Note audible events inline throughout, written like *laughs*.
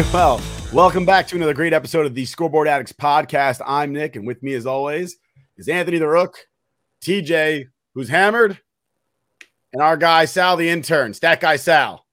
Right. Well, welcome back to another great episode of the Scoreboard Addicts podcast. I'm Nick, and with me, as always, is Anthony the Rook, TJ, who's hammered, and our guy Sal, the intern, Stat Guy Sal.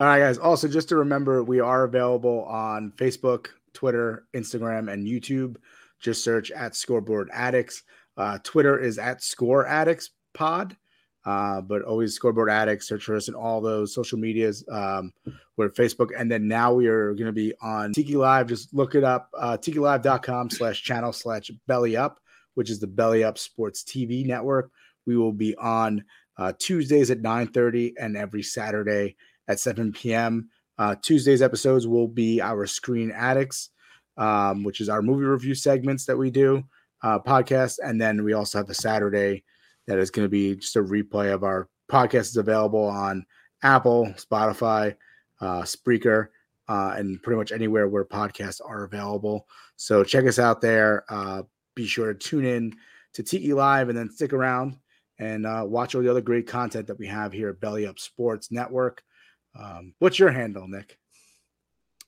All right, guys. Also, just to remember, we are available on Facebook, Twitter, Instagram, and YouTube. Just search at Scoreboard Addicts. Uh, Twitter is at Score Addicts Pod. Uh, but always scoreboard addicts, search us in all those social medias. Um, we're Facebook, and then now we are going to be on Tiki Live. Just look it up, uh, tikilive.com slash channel slash belly up, which is the Belly Up Sports TV network. We will be on uh, Tuesdays at 9 30 and every Saturday at 7 p.m. Uh, Tuesdays episodes will be our Screen Addicts, um, which is our movie review segments that we do uh, podcast, and then we also have the Saturday that is going to be just a replay of our podcast is available on Apple, Spotify, uh, Spreaker, uh, and pretty much anywhere where podcasts are available. So check us out there. Uh, be sure to tune in to Tiki Live and then stick around and uh, watch all the other great content that we have here at Belly Up Sports Network. Um, what's your handle, Nick?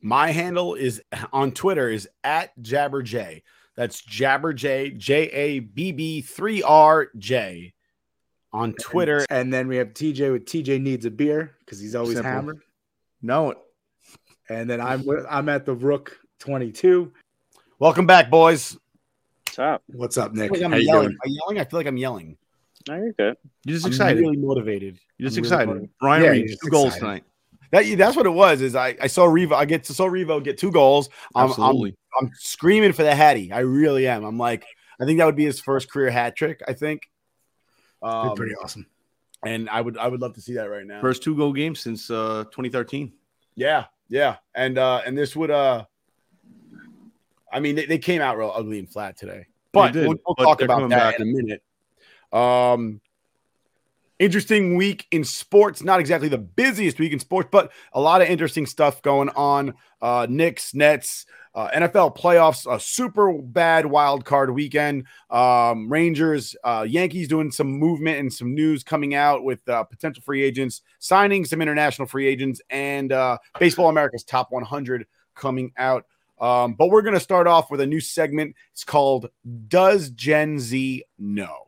My handle is on Twitter is at JabberJ. That's JabberJ, J A B B 3 R J on Twitter. And then we have TJ with TJ needs a beer because he's always Simple. hammered. No. And then I'm with, I'm at the Rook 22. Welcome back, boys. What's up? What's up, Nick? I feel like I'm How you yelling. doing? Am I yelling? I feel like I'm yelling. No, you're good. You're just I'm excited. really motivated. You're just I'm really excited. motivated. Brian Yeah, Reed, two just goals excited. tonight. That that's what it was. Is I, I saw Revo. I get to saw Revo get two goals. I'm, I'm Absolutely. I'm screaming for the Hattie. I really am. I'm like I think that would be his first career hat trick. I think. Um, pretty awesome. And I would I would love to see that right now. First two goal game since uh, 2013. Yeah, yeah, and uh and this would uh, I mean they, they came out real ugly and flat today, but did, we'll, we'll but talk about coming that back. in a minute. Um, interesting week in sports. Not exactly the busiest week in sports, but a lot of interesting stuff going on. Uh, Knicks, Nets, uh, NFL playoffs, a super bad wild card weekend. Um, Rangers, uh, Yankees doing some movement and some news coming out with uh, potential free agents, signing some international free agents, and uh, Baseball America's Top 100 coming out. Um, but we're going to start off with a new segment. It's called Does Gen Z Know?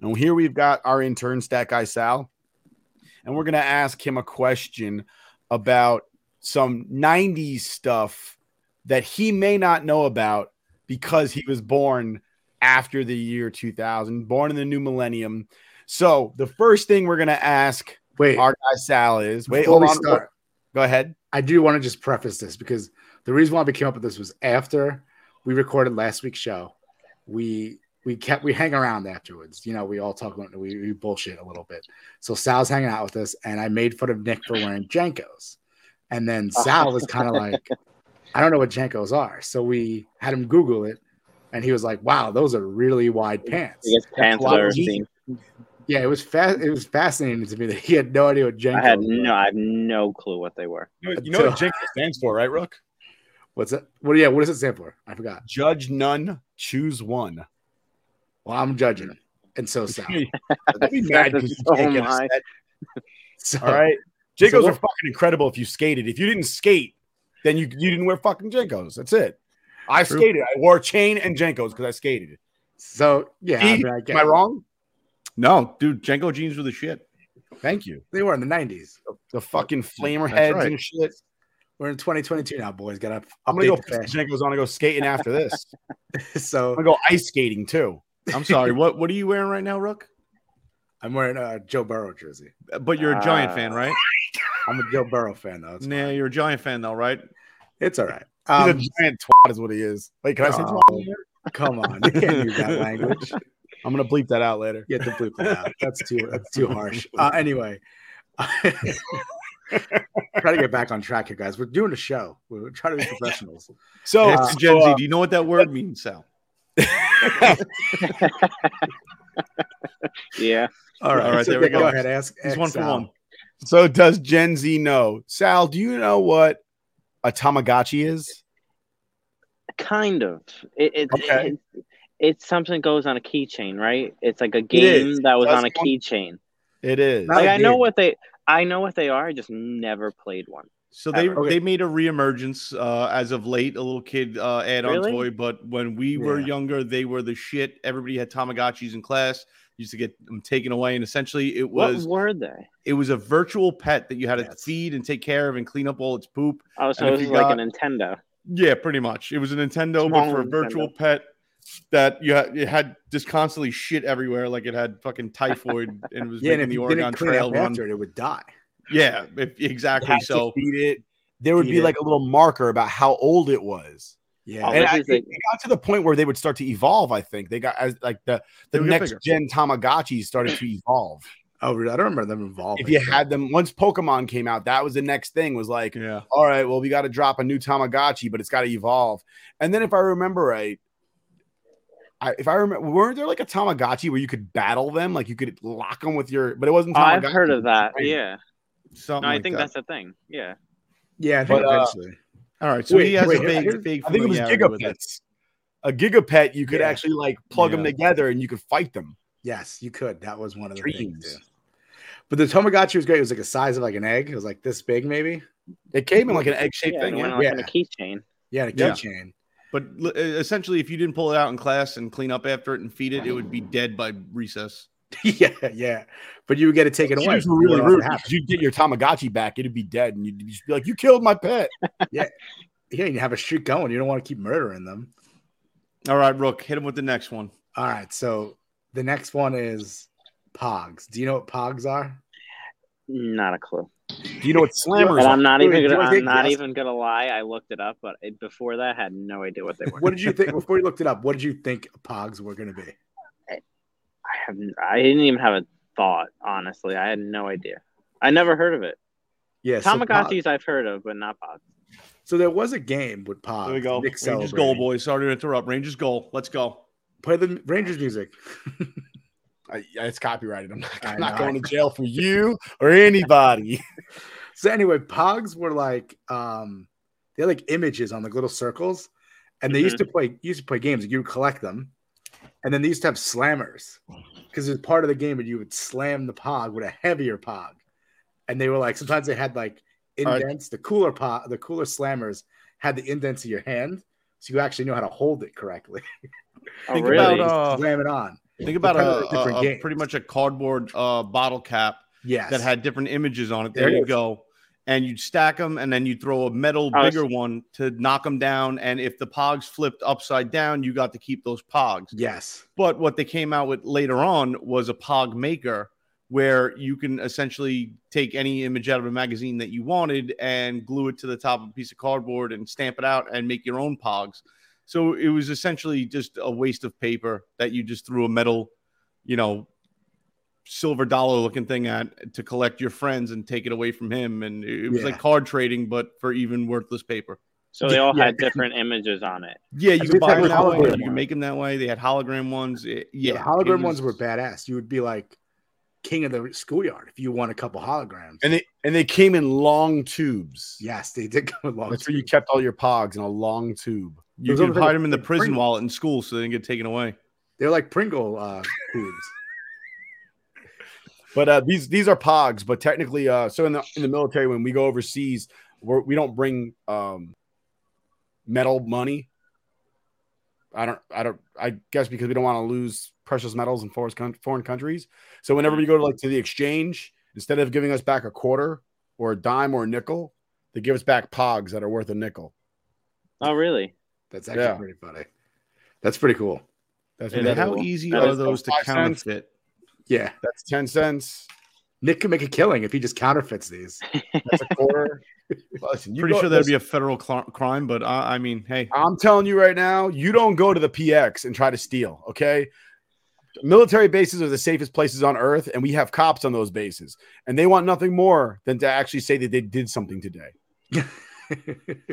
And here we've got our intern, Stat Guy Sal, and we're going to ask him a question about some 90s stuff that he may not know about because he was born after the year 2000, born in the new millennium. So the first thing we're going to ask Wait. our guy Sal is wait, hold on. start, Go ahead. I do want to just preface this because the reason why we came up with this was after we recorded last week's show. We we kept we hang around afterwards. You know, we all talk about we, we bullshit a little bit. So Sal's hanging out with us, and I made fun of Nick for wearing JNCOs. And then *laughs* Sal was kind of like, I don't know what JNCOs are. So we had him Google it. and he was like, "Wow, those are really wide pants." Biggest pants I've ever seen. Yeah, it was fast. It was fascinating to me that he had no idea what JNCO. I had was. no, I have no clue what they were. You know, you know what *laughs* JNCO stands for, right, Rook? What's that? What? Yeah, what does it stand for? I forgot. Judge none, choose one. Well, I'm judging, and so *laughs* Sal. I'd be mad because you Oh can't get a *laughs* So, All right, So are fucking incredible. If you skated, if you didn't skate, then you you didn't wear fucking JNCOs. That's it. I True. skated. I wore a chain and JNCOs because I skated. So yeah, I mean, I Am I wrong? No, dude, JNCO jeans were the shit. Thank you. They were in the '90s. The fucking flamer heads right. and shit. We're in 2022 now, boys. Got to I'm gonna go update put the some fashion. JNCOs on and go skating after this. *laughs* So I'm gonna go ice skating too. I'm sorry. what what are you wearing right now, Rook? I'm wearing a Joe Burrow jersey. But you're a Giant Ah. fan, right? *laughs* I'm a Joe Burrow fan though. It's, Nah, you're a Giant fan though, right? it's all right. He's Um, a giant twat, is what he is. Wait, can I say Oh. twat? come on, you can't use that language. I'm gonna bleep that out later. You have to bleep that out. That's too that's too harsh. *laughs* Uh, anyway, *laughs* try to get back on track here, guys. We're doing a show. We're trying to be professionals. So, Uh, Gen Z. uh, Do you know what that word means, Sal? *laughs* Yeah. All right, All right, so there we go go. ahead, ask. He's ask one for one. so does Gen Z know? Sal, do you know what a Tamagotchi is? Kind of. It, it, Okay. it- it's something goes on a keychain, right? It's like a game that was Does on a keychain. It is. Not Like a I know what they, I know what they are. I just never played one. So they Okay. they made a reemergence uh, as of late, a little kid uh, add-on Really? toy. But when we were Yeah. younger, they were the shit. Everybody had Tamagotchis in class. Used to get them taken away, and essentially it was What was were they? it was a virtual pet that you had to Yes. feed and take care of and clean up all its poop. Oh, so And it was you like got- a Nintendo. Yeah, pretty much. It was a Nintendo, Small but for a virtual Nintendo. pet that you had, it had just constantly shit everywhere, like it had fucking typhoid and it was Yeah, making if the Oregon Trail up run. after it, it would die. Yeah, if, exactly. So feed it. There would Feed be it. like a little marker about how old it was. Yeah, Oh, and I, it, it got to the point where they would start to evolve. I think they got as like the the next bigger. gen Tamagotchis started to evolve. *clears throat* oh, really? I don't remember them involved. if you had them once Pokemon came out, that was the next thing. Was like, yeah, all right, well, we got to drop a new Tamagotchi, but it's got to evolve. And then if I remember right, I, if I remember, weren't there like a Tamagotchi where you could battle them, like you could lock them with your, but it wasn't. Oh, I've heard of that. trained. Yeah. Something No, I like think that. that's a thing. Yeah. yeah, I think But, uh. All right, so Wait, he has wait, a big, here's- big. I think it was familiarity with it. Gigapets. A Gigapet, you could Yeah. actually like plug them together and you could fight them. yes, you could. That was one of the Dreams. things. too. But the Tamagotchi was great. It was like a size of like an egg. It was like this big, maybe. It came in like an egg shaped Yeah, thing. it went Yeah. like Yeah. a keychain. Yeah, and a Yeah. keychain. But essentially, if you didn't pull it out in class and clean up after it and feed it, it would be dead by recess. *laughs* yeah, yeah. But you would get it taken away. Teachers were really You wouldn't rude have to because you'd get your Tamagotchi back, it'd be dead, and you'd just be like, "You killed my pet." Yeah, *laughs* yeah. you have a streak going. You don't want to keep murdering them. All right, Rook, hit him with the next one. All right, so the next one is Pogs. Do you know what Pogs are? Not a clue. Do you know what slammers? And are? I'm not Wait, even gonna. I I'm not guess? even gonna lie. I looked it up, but before that, I had no idea what they *laughs* were. What did you think before you looked it up? What did you think Pogs were going to be? I have. I didn't even have a thought. Honestly, I had no idea. I never heard of it. Yeah, so, I've heard of, but not Pogs. so there was a game with Pogs. There we go. Nick Rangers goal, boys. Sorry to interrupt. Rangers goal. Let's go. Play the Rangers music. *laughs* I, it's copyrighted. I'm not, I I'm not going to jail for you or anybody. *laughs* *laughs* So anyway, Pogs were like um they had like images on like little circles, and they used to play used to play games. You would collect them, and then they used to have slammers because it was part of the game, and you would slam the Pog with a heavier Pog, and they were like sometimes they had like All right. indents. The cooler Pog, the cooler slammers had the indents of your hand, so you actually know how to hold it correctly. *laughs* Oh, Think really? about uh, Slam it on. think about a, kind of different a- a pretty much a cardboard uh, bottle cap Yes, that had different images on it. There There you is. go. And you'd stack them, and then you'd throw a metal Oh, bigger one to knock them down. And if the pogs flipped upside down, you got to keep those pogs. yes. But what they came out with later on was a pog maker where you can essentially take any image out of a magazine that you wanted and glue it to the top of a piece of cardboard and stamp it out and make your own pogs. So it was essentially just a waste of paper that you just threw a metal, you know, silver dollar looking thing at to collect your friends and take it away from him. And it it was Yeah. like card trading, but for even worthless paper. So they all Yeah. had different images on it. Yeah, you did could buy them that way. You can make them that way. They had hologram ones. It- Yeah, yeah, hologram it ones were badass. You would be like king of the schoolyard if you won a couple holograms. And they and they came in long tubes. yes, they did come along. That's where you kept all your pogs in a long tube. You was could hide them in the prison Pringle. wallet in school so they didn't get taken away. They're like Pringle uh, tubes. But uh, these these are pogs. But technically, uh, so in the in the military, when we go overseas, we're, we don't bring um, metal money. I don't. I don't. I guess because we don't want to lose precious metals in foreign foreign countries. So whenever we go to like to the exchange, instead of giving us back a quarter or a dime or a nickel, they give us back pogs that are worth a nickel. Oh, really? That's actually Yeah. pretty funny. That's pretty cool. That's And what that how is. easy That are those to five cents. counterfeit? Yeah, That's ten cents. Nick can make a killing if he just counterfeits these. That's a quarter. *laughs* Listen, you Pretty go- sure that'd listen, be a federal cl- crime, but I, I mean, hey, I'm telling you right now, you don't go to the PX and try to steal, okay? Military bases are the safest places on earth, and we have cops on those bases, and they want nothing more than to actually say that they did something today. *laughs*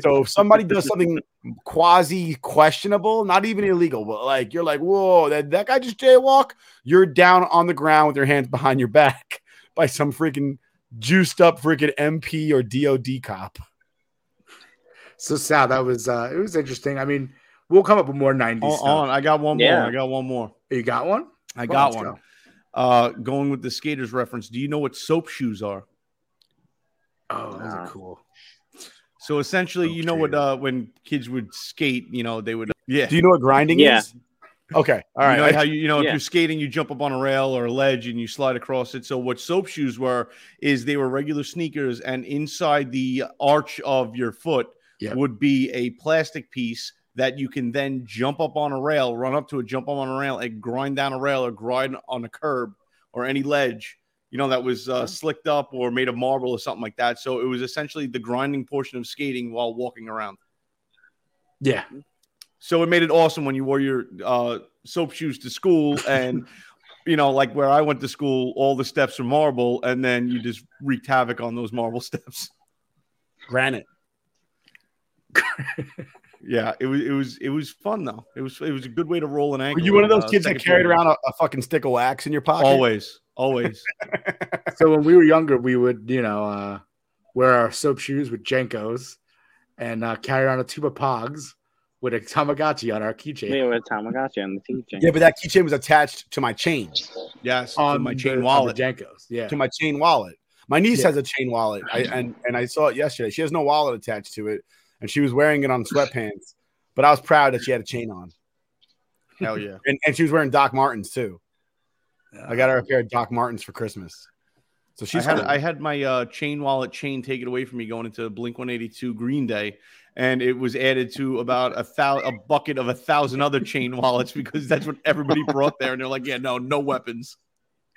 So if somebody does something quasi questionable, not even illegal, but like you're like, whoa, that, that guy just jaywalk, you're down on the ground with your hands behind your back *laughs* by some freaking juiced up freaking MP or DOD cop. so Sal, that was uh it was interesting. I mean, we'll come up with more 90s on, stuff. on. I got one more. I got one more. You got one? I Well, got let's one. go. Uh, going with the skaters reference. Do you know what soap shoes are? Oh, those Nah. are cool. So essentially, Soap you know what? Uh, when kids would skate, you know, they would. Yeah. Do you know what grinding Yeah. is? Okay. All right. You know I- how you, you know if you're skating, you jump up on a rail or a ledge and you slide across it. So what soap shoes were is they were regular sneakers, and inside the arch of your foot Yep. would be a plastic piece that you can then jump up on a rail, run up to it, jump up on a rail, and grind down a rail or grind on a curb or any ledge. You know that was uh, slicked up or made of marble or something like that. So it was essentially the grinding portion of skating while walking around. Yeah. So it made it awesome when you wore your uh, soap shoes to school, and you know, like where I went to school, all the steps are marble, and then you just wreaked havoc on those marble *laughs* steps. Granite. Yeah, it was it was it was fun though. It was it was a good way to roll an ankle. Were you one of those uh, kids that carried around a, a fucking stick of wax in your pocket? Always, always. *laughs* So when we were younger, we would, you know, uh wear our soap shoes with JNCOs and uh, carry on a tube of Pogs with a Tamagotchi on our keychain. Yeah, with Tamagotchi on the keychain. Yeah, but that keychain was attached to my chain, Yes, to on my chain the wallet. JNCOs. Yeah. to my chain wallet. My niece Yeah. has a chain wallet, I, and and I saw it yesterday. She has no wallet attached to it, and she was wearing it on sweatpants. But I was proud that she had a chain on, Hell yeah. and, and she was wearing Doc Martens too. I got her a pair of Doc Martens for Christmas, so I she's had. I had my uh, chain wallet chain taken away from me going into Blink 182 Green Day, and it was added to about a thousand a bucket of a thousand other chain *laughs* wallets because that's what everybody brought there, and they're like, yeah, no, no weapons.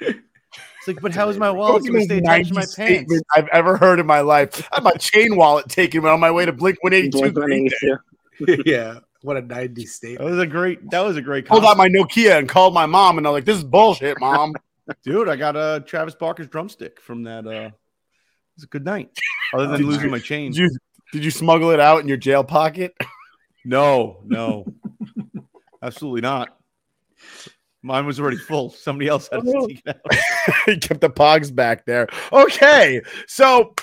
It's like, but how is my wallet going to stay attached to my pants? I've ever heard in my life. I had my chain wallet taken on my way to Blink 182. Blink-182. *laughs* yeah. What a 90s That was a great. That was a great. Pulled out my Nokia and called my mom, and I'm like, "This is bullshit, mom." *laughs* dude. I got a Travis Barker's drumstick from that. Uh, it was a good night. Other than losing you- my chain. Did you did you smuggle it out in your jail pocket? *laughs* No, no, absolutely not. Mine was already full. Somebody else had to take it out. *laughs* he kept the pogs back there. Okay, so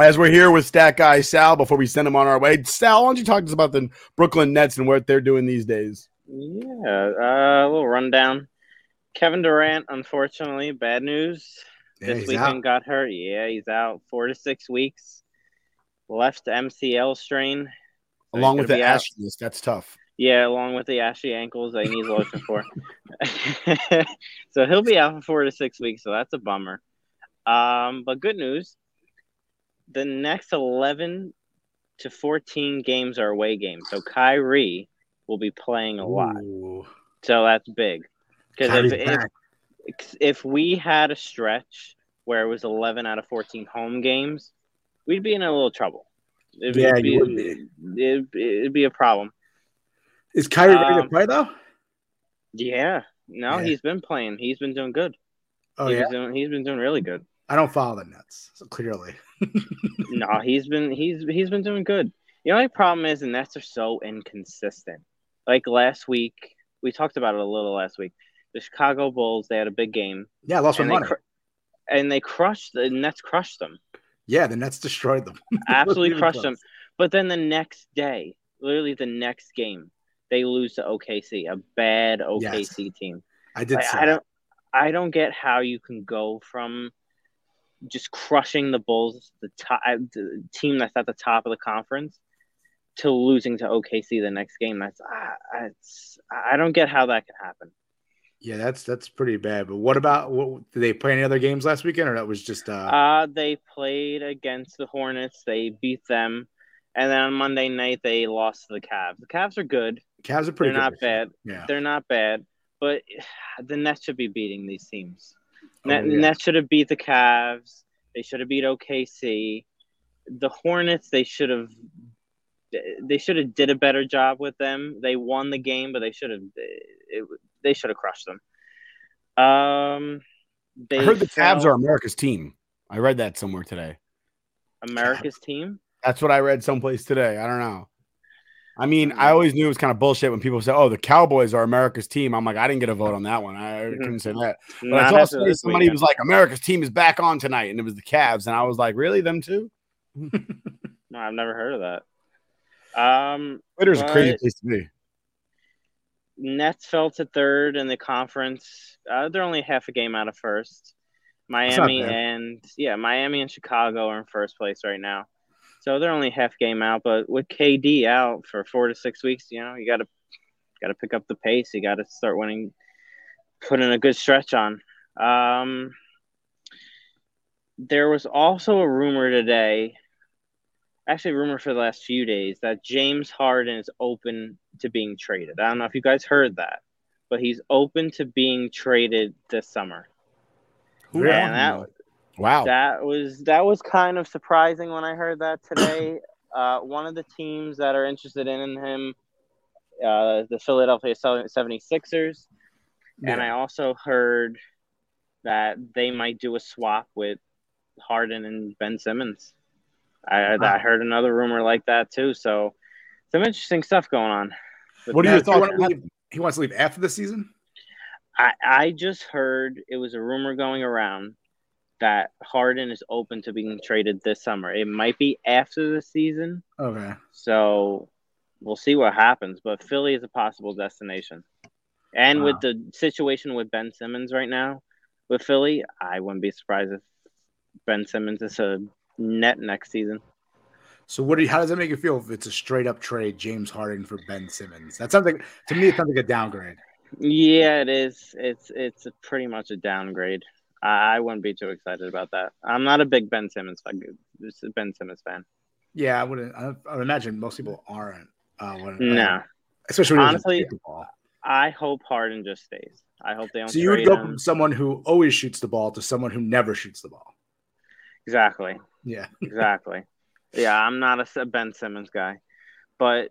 as we're here with Stat Guy Sal, before we send him on our way, Sal, why don't you talk to us about the Brooklyn Nets and what they're doing these days? Yeah, uh, a little rundown. Kevin Durant, unfortunately, bad news. Yeah, this weekend out. got hurt. Yeah, he's out four to six weeks. Left MCL strain. So Along with the gonna be out. ashiness, that's tough. Yeah, along with the ashy ankles that he needs lotion for. *laughs* so he'll be out for four to six weeks. So that's a bummer. Um, but good news. The next eleven to fourteen games are away games. So Kyrie will be playing a lot. Ooh. So that's big. Because if, if if we had a stretch where it was 11 out of 14 home games, we'd be in a little trouble. It'd, Yeah, it'd be, would be. It'd, it'd be a problem. Is Kyrie ready to Um, play though? Yeah. No, Yeah. he's been playing. He's been doing good. Oh he's yeah. doing, he's been doing really good. I don't follow the Nets, so clearly. *laughs* no, he's been he's he's been doing good. The only problem is the Nets are so inconsistent. Like last week, we talked about it a little last week. The Chicago Bulls, they had a big game. Yeah, lost they money. cr- and they crushed the Nets crushed them. Yeah, the Nets destroyed them. *laughs* absolutely crushed close. them. But then the next day, literally the next game, they lose to OKC, a bad OKC team. I did Like, see I don't, I don't get how you can go from just crushing the Bulls, the top the team that's at the top of the conference, to losing to OKC the next game. That's ah, it's, I don't get how that can happen. Yeah, that's that's pretty bad. But what about what, did they play any other games last weekend, or that was just uh, Uh, they played against the Hornets. They beat them. And then on Monday night, they lost to the Cavs. The Cavs are good. Cavs are pretty They're good not bad. Yeah. They're not bad. But *sighs* the Nets should be beating these teams. Oh, Net, yeah. Nets should have beat the Cavs. They should have beat OKC. The Hornets, they should have. They should have did a better job with them. They won the game, but they should have. It, they should have crushed them. Um, they I heard the Cavs are America's team. I read that somewhere today. America's team. That's what I read someplace today. I don't know. I mean, I always knew it was kind of bullshit when people say, "Oh, the Cowboys are America's team." I'm like, I didn't get a vote on that one. I couldn't say that. But I saw somebody was like, "America's team is back on tonight," and it was the Cavs, and I was like, "Really, them too?" *laughs* No, I've never heard of that. Um, Twitter's a crazy place to be. Nets fell to third in the conference. Uh, they're only half a game out of first. Miami and yeah, Miami and Chicago are in first place right now. So they're only half game out, but with KD out for four to six weeks, you know, you got to got to pick up the pace. You got to start winning, putting a good stretch on. Um, there was also a rumor today, actually, a rumor for the last few days that James Harden is open to being traded. I don't know if you guys heard that, but he's open to being traded this summer. Who and won, that, though? Wow. that was that was kind of surprising when I heard that *coughs* today. uh, one of the teams that are interested in him, uh, the Philadelphia 76ers. And I also heard that they might do a swap with Harden and Ben Simmons. I, I heard another rumor like that too. So some interesting stuff going on. What are your thoughts? He, wanna leave- he wants to leave after the season. I, I just heard it was a rumor going around that Harden is open to being traded this summer. It might be after the season, Okay. so we'll see what happens. But Philly is a possible destination, and with the situation with Ben Simmons right now with Philly, I wouldn't be surprised if Ben Simmons is a net next season. So what do you, how does that make you feel if it's a straight up trade, James Harden for Ben Simmons? That sounds like to me it sounds like a downgrade. Yeah, it is. It's it's pretty much a downgrade. I, I wouldn't be too excited about that. I'm not a big Ben Simmons fan. Ben Simmons fan. Yeah, I wouldn't. I, I would imagine most people aren't. Uh, when, No. especially when Honestly, shoot the ball. I hope Harden just stays. I hope they don't So you would go him. from someone who always shoots the ball to someone who never shoots the ball. Exactly. Yeah. *laughs* Exactly. yeah, I'm not a Ben Simmons guy, but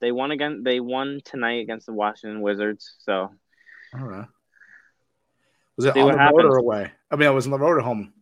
they won again. They won tonight against the Washington Wizards. So All right. Was it See on the road or away? I mean, it was on the road or home.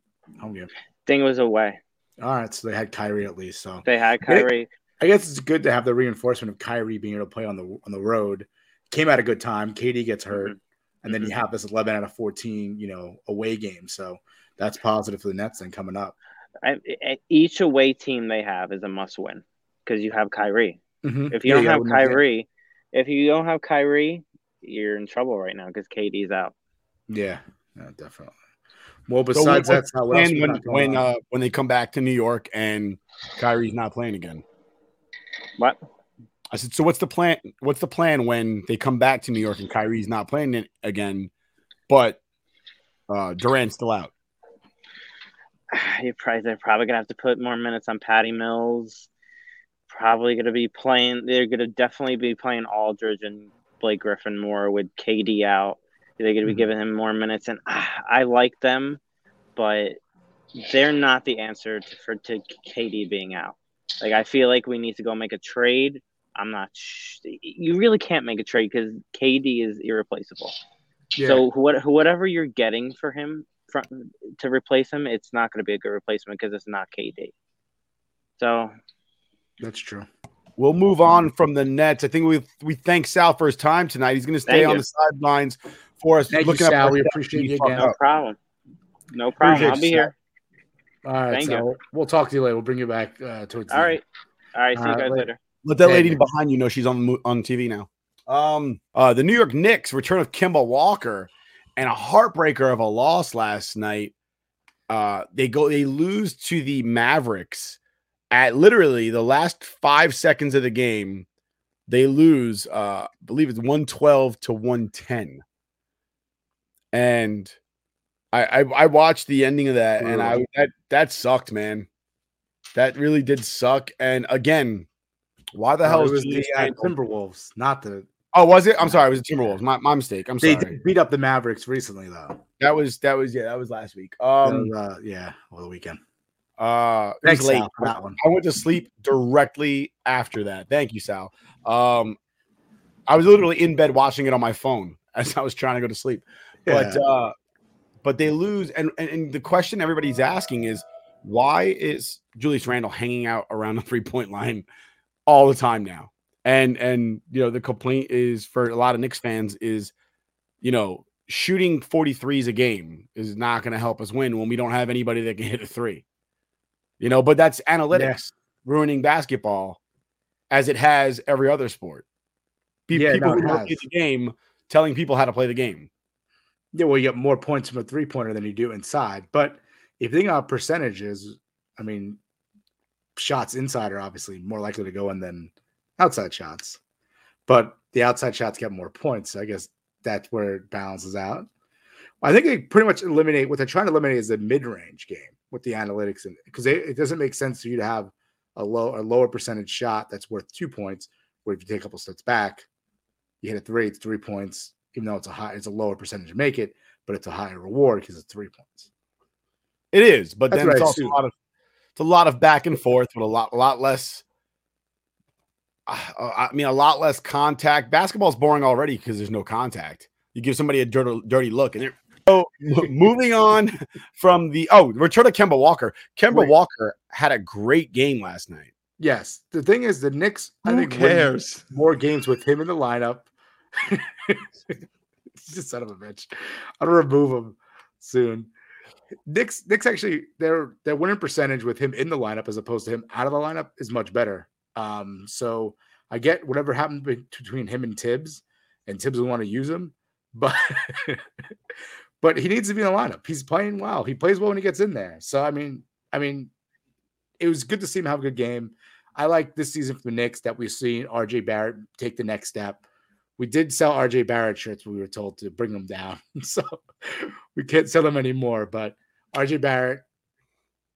Home game. thing was away. All right, so they had Kyrie at least. So They had. Kyrie. I guess it's good to have the reinforcement of Kyrie being able to play on the on the road. Came at a good time. KD gets hurt, Mm-hmm. and then you have this 11 out of 14, you know, away game. So that's positive for the Nets then coming up. I, I- each away team they have is a must win because you have Kyrie. Mhm. If you Yeah, don't yeah, have- Kyrie, if you don't have Kyrie, you're in trouble right now because KD's out. Yeah, yeah, definitely. Well, besides what's that, the how else when when uh, when they come back to New York and Kyrie's not playing again? What? I said, so what's the plan? What's the plan when they come back to New York and Kyrie's not playing it again, but uh, Durant's still out? you probably they're probably gonna have to put more minutes on Patty Mills. Probably gonna be playing. They're gonna definitely be playing Aldridge and Blake Griffin more with KD out. They're gonna be Mhm. giving him more minutes, and ah, I like them, but they're not the answer to, for to KD being out. Like I feel like we need to go make a trade. I'm not. Sh- you really can't make a trade because KD is irreplaceable. Yeah. So what, whatever you're getting for him from, to replace him, it's not going to be a good replacement because it's not KD. So That's true. We'll move on from the Nets. I think we we thank Sal for his time tonight. He's going to stay Thank on you. the sidelines for us. Thank you, looking up Sal. our We appreciate you again. No problem. No problem. Appreciate I'll be you, here. All right, Thank so you. we'll talk to you later. We'll bring you back uh, towards. the All end. right. All right. See All you guys later. later. Let that lady behind you know she's on the mo- on TV now. Um, uh, the New York Knicks return of Kemba Walker and a heartbreaker of a loss last night. Uh, they go they lose to the Mavericks at literally the last five seconds of the game. They lose, uh, I believe it's one twelve to one ten, and I, I I watched the ending of that and I that that sucked, man. That really did suck. And again, why the No, hell was the uh, Timberwolves, not the. Oh, was it? I'm sorry. It was the Timberwolves. My, my mistake. I'm They sorry. did beat up the Mavericks recently, though. That was that was yeah. That was last week. Um. was, uh, yeah, over the weekend. Uh. Thanks, late. Sal, that one. I went to sleep directly after that. Thank you, Sal. Um. I was literally in bed watching it on my phone as I was trying to go to sleep. But uh. But they lose, and, and and the question everybody's asking is why is Julius Randle hanging out around the *laughs* three point line all the time now? And and you know the complaint is for a lot of Knicks fans is, you know, shooting 43s a game is not going to help us win when we don't have anybody that can hit a three. You know, but that's analytics ruining basketball as it has every other sport. Pe- Yeah, people who don't play the game telling people how to play the game. Yeah, well, you get more points from a three pointer than you do inside. But if you think about percentages, I mean, shots inside are obviously more likely to go in than outside shots. But the outside shots get more points. So I guess that's where it balances out. I think they pretty much eliminate what they're trying to eliminate is the mid-range game with the analytics, and because it doesn't make sense for you to have a low a lower percentage shot that's worth two points. Where if you take a couple steps back, you hit a three, it's three points, even though it's a high, it's a lower percentage to make it, but it's a higher reward because it's three points. It is, but That's then it's I also a lot of it's a lot of back and forth with a lot a lot less. uh, I mean, a lot less contact. Basketball's boring already because there's no contact. You give somebody a dirty, dirty look, and they're so *laughs* moving on from the oh return to Kemba Walker. Kemba Wait. Walker had a great game last night. Yes, the thing is, the Knicks. I Who think cares? more games with him in the lineup. *laughs* He's a son of a bitch. I'll remove him soon. Knicks, Knicks actually their their winning percentage with him in the lineup as opposed to him out of the lineup is much better. Um, so I get whatever happened between him and Thibs, and Thibs will want to use him, *laughs* but but he needs to be in the lineup. He's playing well. He plays well when he gets in there. So I mean, I mean, it was good to see him have a good game. I like this season for the Knicks that we've seen RJ Barrett take the next step. We did sell RJ Barrett shirts. We were told to bring them down, *laughs* so we can't sell them anymore. But RJ Barrett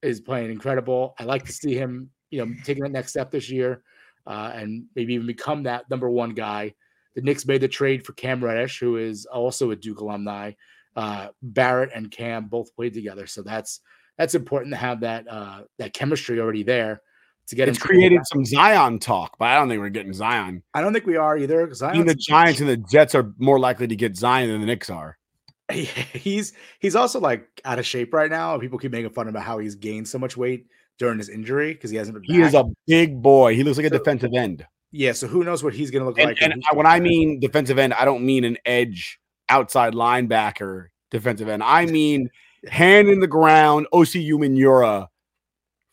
is playing incredible. I like to see him, you know, taking that next step this year, uh, and maybe even become that number one guy. The Knicks made the trade for Cam Reddish, who is also a Duke alumni. Uh, Barrett and Cam both played together, so that's that's important to have that uh, that chemistry already there to get. It's into- created some Zion talk, but I don't think we're getting Zion. I don't think we are either. Because I the Giants and the Jets are more likely to get Zion than the Knicks are. *laughs* he's he's also like out of shape right now. People keep making fun about how he's gained so much weight during his injury because he hasn't been. He is a big boy. He looks like a defensive end. yeah. So who knows what he's going to look And, like? and when I- when I mean defensive end, I don't mean an edge outside linebacker defensive end. I mean *laughs* hand in the ground, Osi Umenyiora,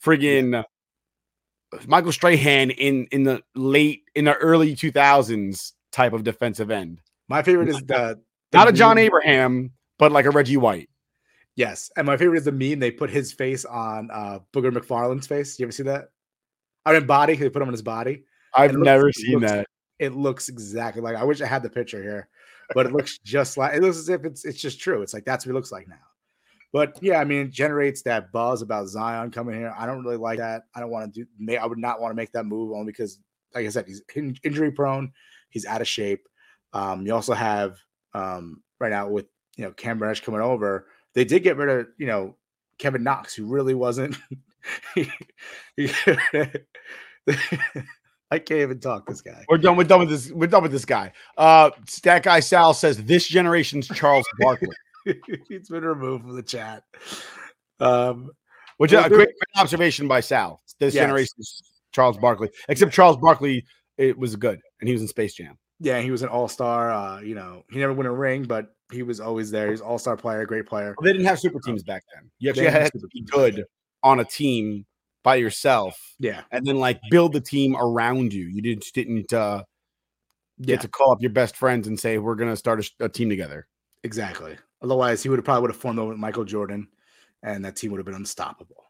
friggin' Michael Strahan in in the late in the early 2000s type of defensive end. my favorite is the, the Not a John meme- Abraham, but like a Reggie White. Yes, and my favorite is the meme. They put his face on uh Booger McFarland's face. You ever see that? I mean, body. They put him on his body. I've looks- never seen looks- that. It looks exactly like. I wish I had the picture here, but it looks just like. It looks as if it's it's just true. It's like that's what he looks like now. But yeah, I mean, it generates that buzz about Zion coming here. I don't really like that. I don't want to do. I would not want to make that move only because, like I said, he's in- injury prone. He's out of shape. Um, you also have um, right now with you know Cam Reddish coming over. They did get rid of you know Kevin Knox, who really wasn't. *laughs* I can't even talk this guy. We're done. We're done with this. We're done with this guy. Uh, that guy Sal says this generation's Charles Barkley, *laughs* He's been removed from the chat. Um, which is a great, observation by Sal. This Yes. generation's Charles Barkley. Except Charles Barkley, it was good, and he was in Space Jam. Yeah, he was an all star. Uh, you know, he never won a ring, but he was always there. He's all star player, great player. Well, they didn't have super teams back then. You actually had to be good on a team by yourself, Yeah, and then like build the team around you. You didn't didn't uh, get Yeah. to call up your best friends and say we're gonna start a, sh- a team together. exactly. Otherwise, he would have probably would have formed over with Michael Jordan, and that team would have been unstoppable.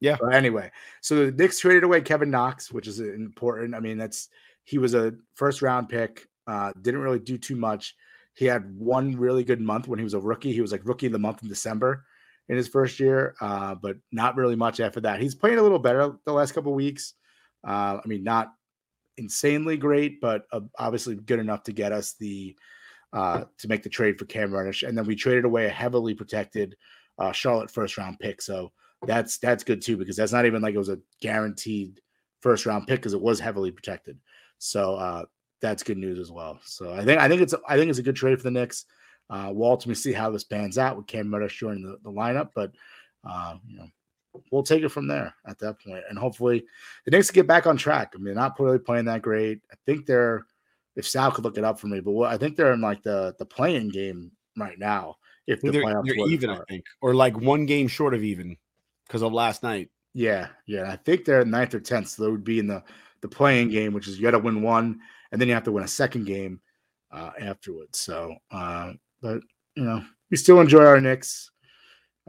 Yeah. But anyway, so the Knicks traded away Kevin Knox, which is important. I mean, that's he was a first round pick. Uh, didn't really do too much. He had one really good month when he was a rookie. He was like rookie of the month in December in his first year, uh, but not really much after that. He's playing a little better the last couple weeks. Uh, I mean, not insanely great, but uh, obviously good enough to get us the uh, to make the trade for Cam Reddish. And then we traded away a heavily protected uh, Charlotte first round pick. So that's that's good too because that's not even like it was a guaranteed first round pick because it was heavily protected. So uh, that's good news as well. So I think I think it's I think it's a good trade for the Knicks. Uh, we'll ultimately see how this pans out with Cam Reddish joining the, the lineup, but uh, you know we'll take it from there at that point, and hopefully the Knicks get back on track. I mean, they're not really playing that great. I think they're if Sal could look it up for me, but what, I think they're in like the the play-in game right now. If the They're, playoffs they're even, I think, or like one game short of even because of last night. Yeah, yeah. I think they're ninth or tenth, so they would be in the the play-in game, which is you got to win one, and then you have to win a second game uh, afterwards. So, uh, but you know, we still enjoy our Knicks.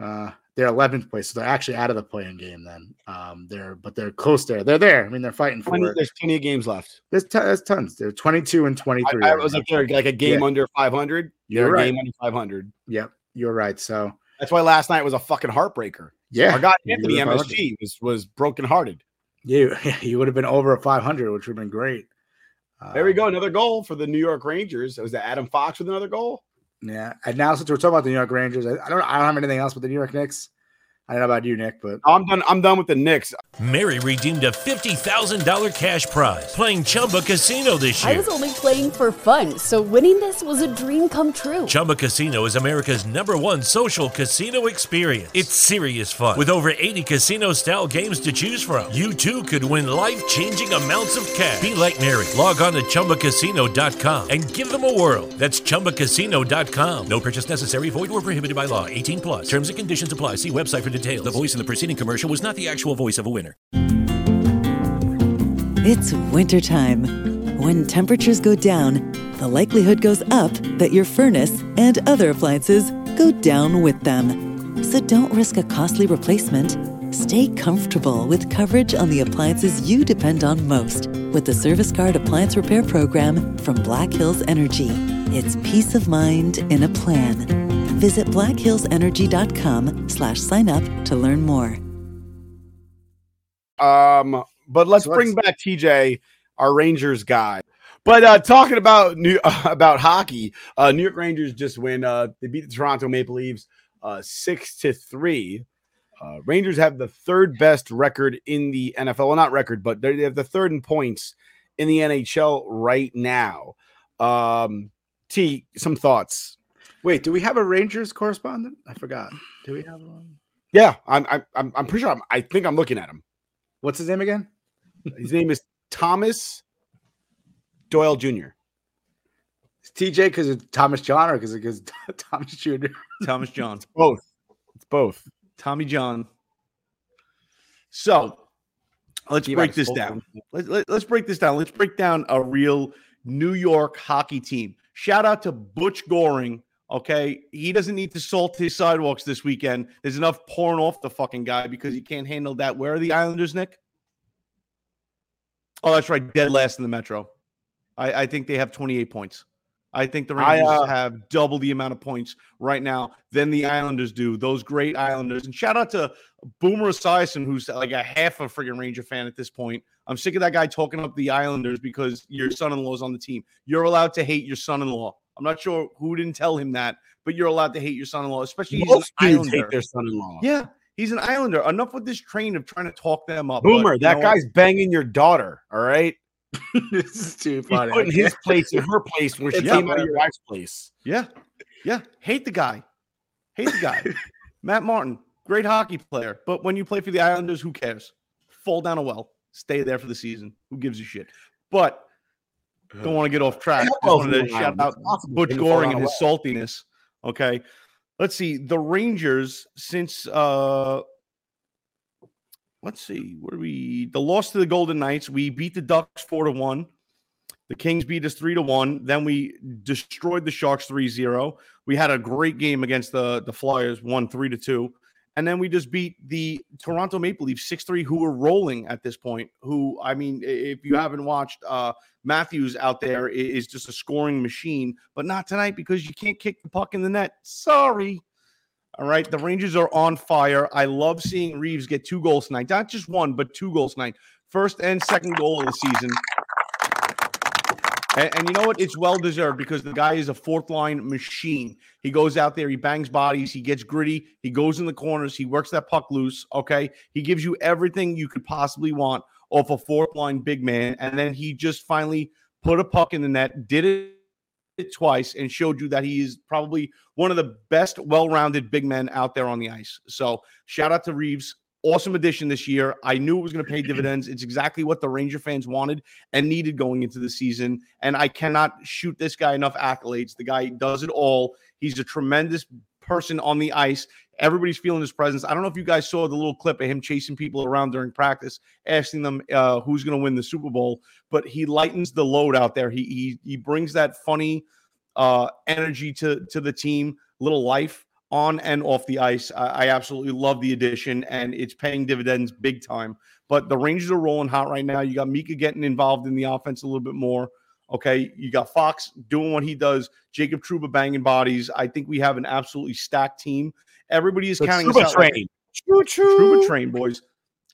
Uh, they're 11th place, so they're actually out of the play-in game. Then um, they're but they're close there. They're there. I mean, they're fighting for Plenty- it. there's plenty of games left. There's, ton- there's tons. They're 22 and 23. I, I was up there like a game Yeah. under 500. You're right. game under 500. Yep, you're right. So That's why last night was a fucking heartbreaker. yeah, Our guy Anthony it. MSG was was brokenhearted. You *laughs* you would have been over a 500, which would have been great. There we Um, go, another goal for the New York Rangers. Was that Adam Fox with another goal? Yeah, and now since we're talking about the New York Rangers, I, don't I don't have anything else but the New York Knicks. I don't know about you, Nick, but I'm done. I'm done with the Knicks. Mary redeemed a $50,000 cash prize playing Chumba Casino this year. I was only playing for fun, so winning this was a dream come true. Chumba Casino is America's number one social casino experience. It's serious fun. With over 80 casino style games to choose from, you too could win life changing amounts of cash. Be like Mary. Log on to chumbacasino.com and give them a whirl. That's chumbacasino.com. No purchase necessary, void or prohibited by law. 18 plus. Terms and conditions apply. See website for details. The voice in the preceding commercial was not the actual voice of a winner. It's wintertime. When temperatures go down, the likelihood goes up that your furnace and other appliances go down with them. So don't risk a costly replacement. Stay comfortable with coverage on the appliances you depend on most with the Service Guard Appliance Repair Program from Black Hills Energy. It's peace of mind in a plan. Visit blackhillsenergy.com slash sign up to learn more. Um, but let's So bring back TJ, our Rangers guy. But uh, talking about new *laughs* about hockey, uh, New York Rangers just win. Uh, they beat the Toronto Maple Leafs uh, six to three. Uh, Rangers have the third best record in the NFL. Well, not record, but they have the third in points in the NHL right now. Um, T, some thoughts? wait, do we have a Rangers correspondent? I forgot. Do we have one? Yeah, I'm. I'm. I'm, I'm pretty sure. I'm, I think I'm looking at him. What's his name again? His name is Thomas Doyle Jr. It's TJ because it's Thomas John or because it's *laughs* Thomas Jr. Thomas John. Both. It's both. Tommy John. So let's break this down. Let, let, us break this down. Let's break down a real New York hockey team. Shout out to Butch Goring. Okay. He doesn't need to salt his sidewalks this weekend. There's enough pouring off the fucking guy because he can't handle that. Where are the Islanders, Nick? Oh, that's right. Dead last in the Metro. I, I think they have 28 points. I think the I, Rangers uh, have double the amount of points right now than the Islanders do. Those great Islanders. And shout out to Boomer Esiason, who's like a half a friggin' Ranger fan at this point. I'm sick of that guy talking up the Islanders because your son-in-law's on the team. You're allowed to hate your son-in-law. I'm not sure who didn't tell him that, but you're allowed to hate your son-in-law, especially he's Most an Islander. hate their son-in-law. yeah, he's an Islander. Enough with this train of trying to talk them up. Boomer, But that what? guy's banging your daughter. All right, *laughs* this is too he's funny. putting his place in her place where *laughs* she It's came out of your wife's place. Yeah. Yeah. Hate the guy. Hate the guy. *laughs* Matt Martin, great hockey player. But when you play for the Islanders, who cares? Fall down a well. Stay there for the season. Who gives a shit? But don't want to get off track. Just else wanted to shout out possible Butch Goring and his saltiness. Okay. Let's see. The Rangers, since uh let's see, what we the loss to the Golden Knights? We beat the Ducks four to one. The Kings beat us three to one. Then we destroyed the Sharks 3-0. We had a great game against the, the Flyers, one three to two. And then we just beat the Toronto Maple Leafs 6-3, who were rolling at this point. Who, I mean, if you haven't watched uh Matthews out there is just a scoring machine, but not tonight because you can't kick the puck in the net. Sorry. All right. The Rangers are on fire. I love seeing Reaves get two goals tonight. Not just one, but two goals tonight. First and second goal of the season. And, and you know what? It's well deserved because the guy is a fourth line machine. He goes out there, he bangs bodies, he gets gritty, he goes in the corners, he works that puck loose. Okay. He gives you everything you could possibly want off a fourth line big man. And then he just finally put a puck in the net, did it it twice and showed you that he is probably one of the best well-rounded big men out there on the ice. So shout out to Reaves. Awesome addition this year. I knew it was going to pay dividends. It's exactly what the Ranger fans wanted and needed going into the season. And I cannot shoot this guy enough accolades. The guy does it all. He's a tremendous person on the ice. Everybody's feeling his presence. I don't know if you guys saw the little clip of him chasing people around during practice, asking them uh, who's going to win the Super Bowl. But he lightens the load out there. He he he brings that funny uh, energy to to the team, little life on and off the ice. I, I absolutely love the addition, and it's paying dividends big time. But the Rangers are rolling hot right now. You got Mika getting involved in the offense a little bit more. Okay, you got Fox doing what he does. Jacob Trouba banging bodies. I think we have an absolutely stacked team. Everybody is The counting Trouba us out. like- train. Choo choo. Trouba train, boys.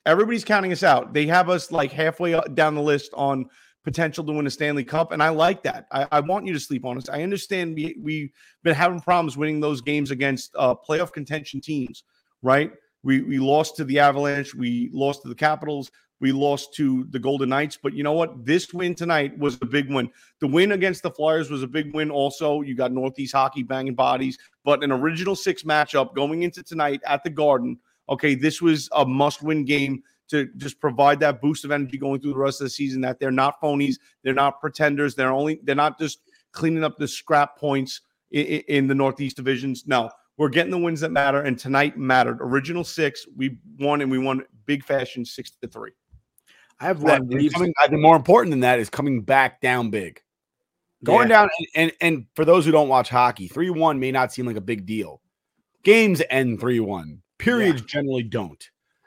Everybody's counting us out. They have us like halfway down the list on potential to win a Stanley Cup, and I like that. I, I want you to sleep on us. I understand we we've been having problems winning those games against uh, playoff contention teams, right? We we lost to the Avalanche, we lost to the Capitals, we lost to the Golden Knights, but you know what? This win tonight was a big win. The win against the Flyers was a big win. Also, you got Northeast hockey banging bodies, but an original six matchup going into tonight at the Garden. Okay, this was a must-win game to just provide that boost of energy going through the rest of the season. That they're not phonies, they're not pretenders, they're only they're not just cleaning up the scrap points in, in the Northeast divisions. No, we're getting the wins that matter, and tonight mattered. Original six, we won, and we won big fashion, six to three. I have one. coming, I think more important than that is coming back down big. Going Yeah. down and, and and for those who don't watch hockey, 3-1 may not seem like a big deal. Games end 3-1. Periods generally don't.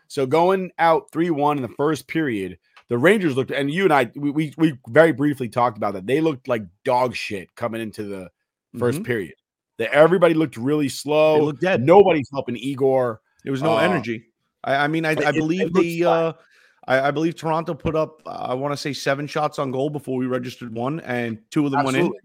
So going out 3-1 in the first period, the Rangers looked and you and I we we, we very briefly talked about that. They looked like dog shit coming into the 1st Mhm. period. That everybody looked really slow. They looked dead. Nobody's helping Igor. There was no Uh, energy. I, I mean, I, it- I it believe the uh, I, I believe Toronto put up I want to say seven shots on goal before we registered one, and two of them went in. Absolutely.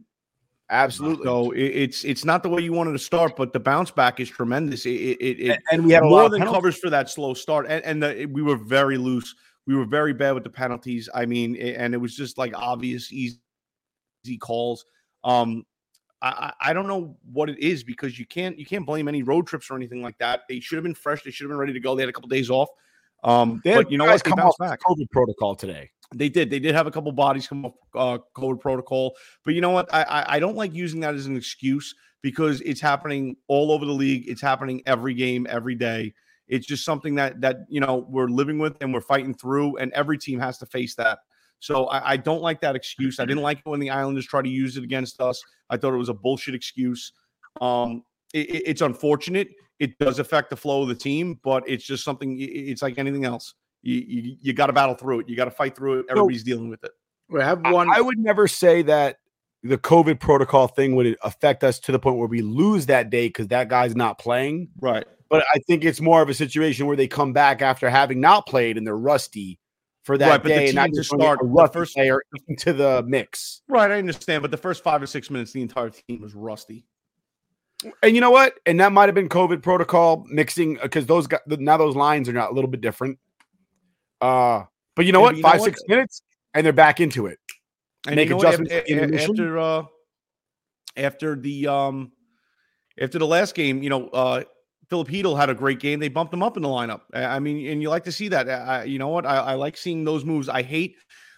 Absolutely. So it, it's it's not the way you wanted to start, but the bounce back is tremendous. It it, it, it and we had more than penalties. covers for that slow start, and and the, we were very loose. We were very bad with the penalties. I mean, and it was just like obvious easy, easy calls. Um, I, I don't know what it is because you can't you can't blame any road trips or anything like that. They should have been fresh. They should have been ready to go. They had a couple days off. Um, They but you know what? They come off back. COVID protocol today. They did. They did have a couple bodies come off uh, COVID protocol. But you know what? I, I I don't like using that as an excuse because it's happening all over the league. It's happening every game, every day. It's just something that that you know we're living with and we're fighting through, and every team has to face that. So I, I don't like that excuse. I didn't like it when the Islanders tried to use it against us. I thought it was a bullshit excuse. Um, it- it- it's unfortunate. It does affect the flow of the team, but it's just something. i- i- It's like anything else. You you, you got to battle through it. You got to fight through it. Everybody's dealing with it. We have I- I, would never say that the COVID protocol thing would affect us to the point where we lose that day because that guy's not playing. Right. But I think it's more of a situation where they come back after having not played and they're rusty for that Right, but the day, and not to just start, a the first- player *laughs* into the mix. Right, I understand, but the first five or six minutes, the entire team was rusty. And you know what? And that might have been COVID protocol mixing because those guys now those lines are not a little bit different. Uh, but you know Yeah, what? you know Five what? six minutes, and they're back into it. And Make know what? adjustments Af- in a- the a- mission. after uh, after the um after the last game, you know, uh Filip Chytil had a great game. They bumped him up in the lineup. I mean, and you like to see that. I, you know what? I, I like seeing those moves. I hate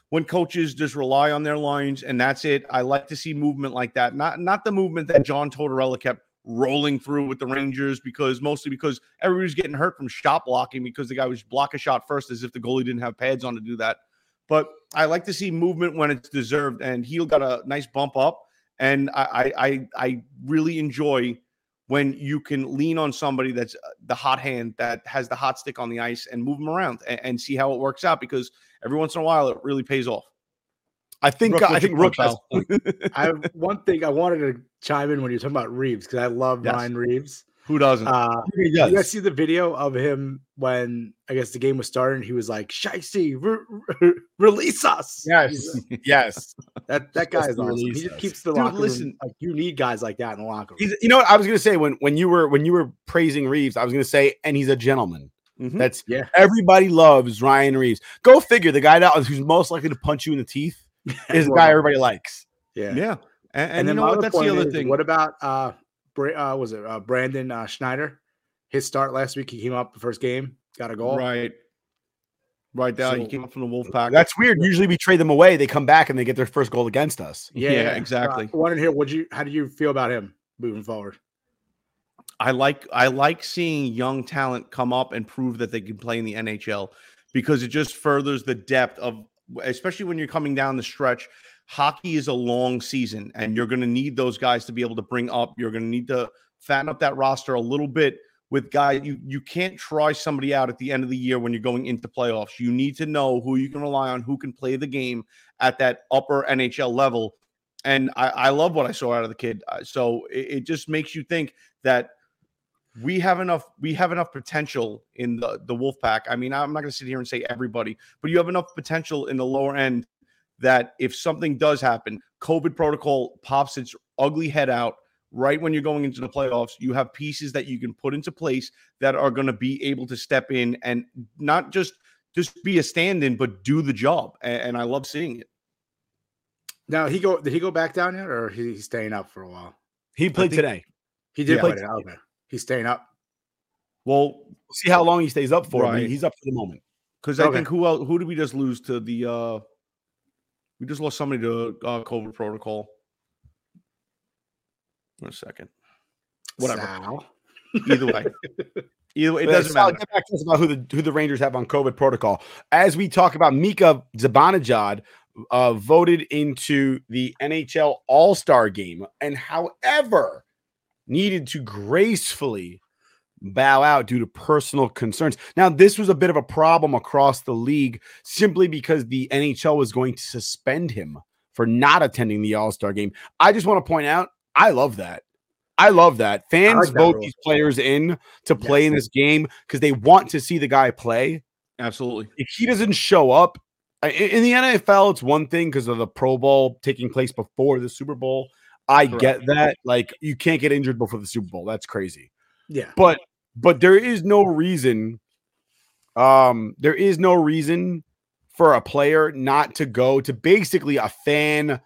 when coaches just rely on their lines and that's it. I like to see movement like that. Not not the movement that John Tortorella kept rolling through with the Rangers because mostly because everybody's getting hurt from shot blocking because the guy was block a shot first as if the goalie didn't have pads on to do that. But I like to see movement when it's deserved, and Heel got a nice bump up. And I I, I really enjoy when you can lean on somebody that's uh, the hot hand that has the hot stick on the ice and move them around and, and see how it works out because every once in a while it really pays off. I think Rook, I think Rook has? *laughs* I have one thing I wanted to chime in when you're talking about Reeves because I love Yes. Ryan Reaves. Who doesn't? Uh, He you guys see the video of him when I guess the game was starting? He was like, "Shicey, re- re- release us!" Yes, *laughs* yes. that that guy Yes, is awesome. He just keeps the Dude, locker room. listen. Like you need guys like that in the locker room. He's, you know what I was gonna say when when you were when you were praising Reaves, I was gonna say, and he's a gentleman. Mhm. That's Yeah. Everybody loves Ryan Reaves. Go figure. The guy that who's most likely to punch you in the teeth *laughs* is the guy everybody likes. Yeah. Yeah. And, and, you then know what? That's the other is, thing. What about uh, Bra- uh was it uh, Brandon uh, Schneider? His start last week, he came up the first game, got a goal. Right. Right there. he came up from the Wolf Pack. That's weird. Usually we trade them away. They come back and they get their first goal against us. Yeah, Yeah, yeah. exactly. Uh, I wanted to hear what you how do you feel about him moving forward? I like I like seeing young talent come up and prove that they can play in the NHL because it just furthers the depth of especially when you're coming down the stretch. Hockey is a long season and you're going to need those guys to be able to bring up. You're going to need to fatten up that roster a little bit with guys you you can't try somebody out at the end of the year when you're going into playoffs. You need to know who you can rely on, who can play the game at that upper NHL level. And I, I love what I saw out of the kid. Uh, So it, it just makes you think that we have enough we have enough potential in the the wolf pack i mean i'm not going to sit here and say everybody but you have enough potential in the lower end that if something does happen covid protocol pops its ugly head out right when you're going into the playoffs you have pieces that you can put into place that are going to be able to step in and not just just be a stand-in but do the job and, and i love seeing it Now he go did he go back down yet or he, he's staying up for a while? He played today. He did Yeah. play today. Okay. He's staying up. well We'll see how long he stays up for. but Right. he's up for the moment. because i think who else who did we just lose to the uh we just lost somebody to uh, covid protocol One second. Whatever. Sal. Either way. *laughs* Either way, it doesn't Sal, matter. Get back to us about who the who the Rangers have on COVID protocol. As we talk about Mika Zibanejad uh, voted into the NHL All Star game, and however needed to gracefully bow out due to personal concerns. Now, this was a bit of a problem across the league simply because the NHL was going to suspend him for not attending the All Star game. I just want to point out, I love that. I love that. Fans like vote these players in to play in this game because they want to see the guy play. Absolutely. If he doesn't show up in the NFL, it's one thing because of the Pro Bowl taking place before the Super Bowl. I get that. Like, you can't get injured before the Super Bowl. That's crazy Yeah. but but there is no reason um there is no reason for a player not to go to basically a fan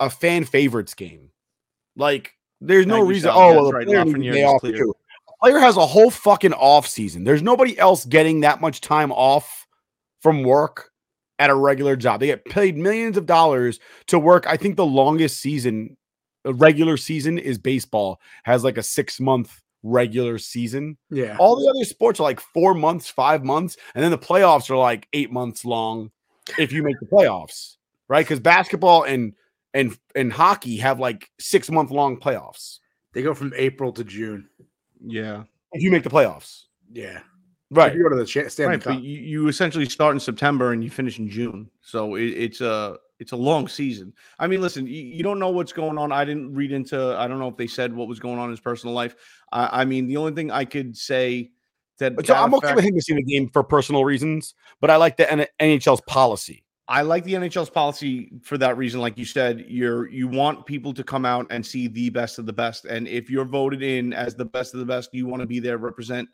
a fan favorites game like there's no reason oh well, the right. player needs Lafreniere a day is off too. A player has a whole fucking off season there's nobody else getting that much time off from work at a regular job they get paid millions of dollars to work i think the longest season a regular season is baseball has like a six month regular season Yeah. all the other sports are like four months five months and then the playoffs are like eight months long if you make the playoffs right because basketball and and and hockey have like six month long playoffs They go from April to June. Yeah. if you make the playoffs Yeah. right If you go to the cha- Stanley Right, Cup. you, you essentially start in September and you finish in June, so it, it's a it's a long season. I mean, listen, you, you don't know what's going on. I didn't read into. I don't know if they said what was going on in his personal life. I, I mean, the only thing I could say that, so that i'm okay with him missing the game for personal reasons but i like the N- nhl's policy I like the NHL's policy for that reason. Like you said, you're you want people to come out and see the best of the best. And if you're voted in as the best of the best, you want to be there, represent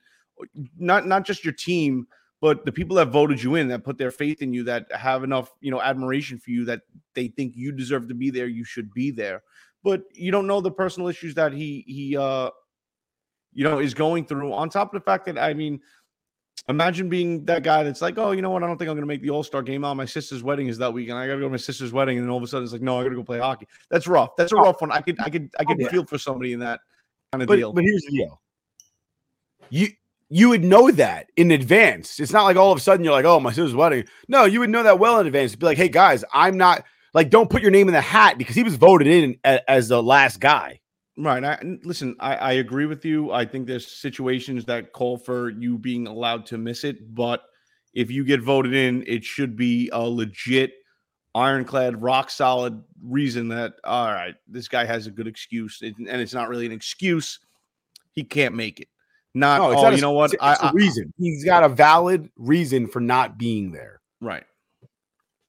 not not just your team, but the people that voted you in, that put their faith in you, that have enough, you know, admiration for you that they think you deserve to be there, you should be there. But you don't know the personal issues that he he uh you know, is going through. On top of the fact that I mean, imagine being that guy that's like, oh, you know what? I don't think I'm going to make the All Star game. Oh, my sister's wedding is that weekend. I got to go to my sister's wedding, and all of a sudden it's like, no, I got to go play hockey. That's rough. That's a rough one. I could, I could, I could Yeah. feel for somebody in that kind of But, deal. but here's the deal. You you would know that in advance. It's not like all of a sudden you're like, oh, my sister's wedding. No, you would know that well in advance. Be like, hey guys, I'm not like, don't put your name in the hat because he was voted in as the last guy. Right. I, listen, I, I agree with you. I think there's situations that call for you being allowed to miss it, but if you get voted in, it should be a legit, ironclad, rock solid reason that all right, this guy has a good excuse, and it's not really an excuse. He can't make it. Not No, oh, not a- you know what? it's it's a reason. He's got a valid reason for not being there. Right.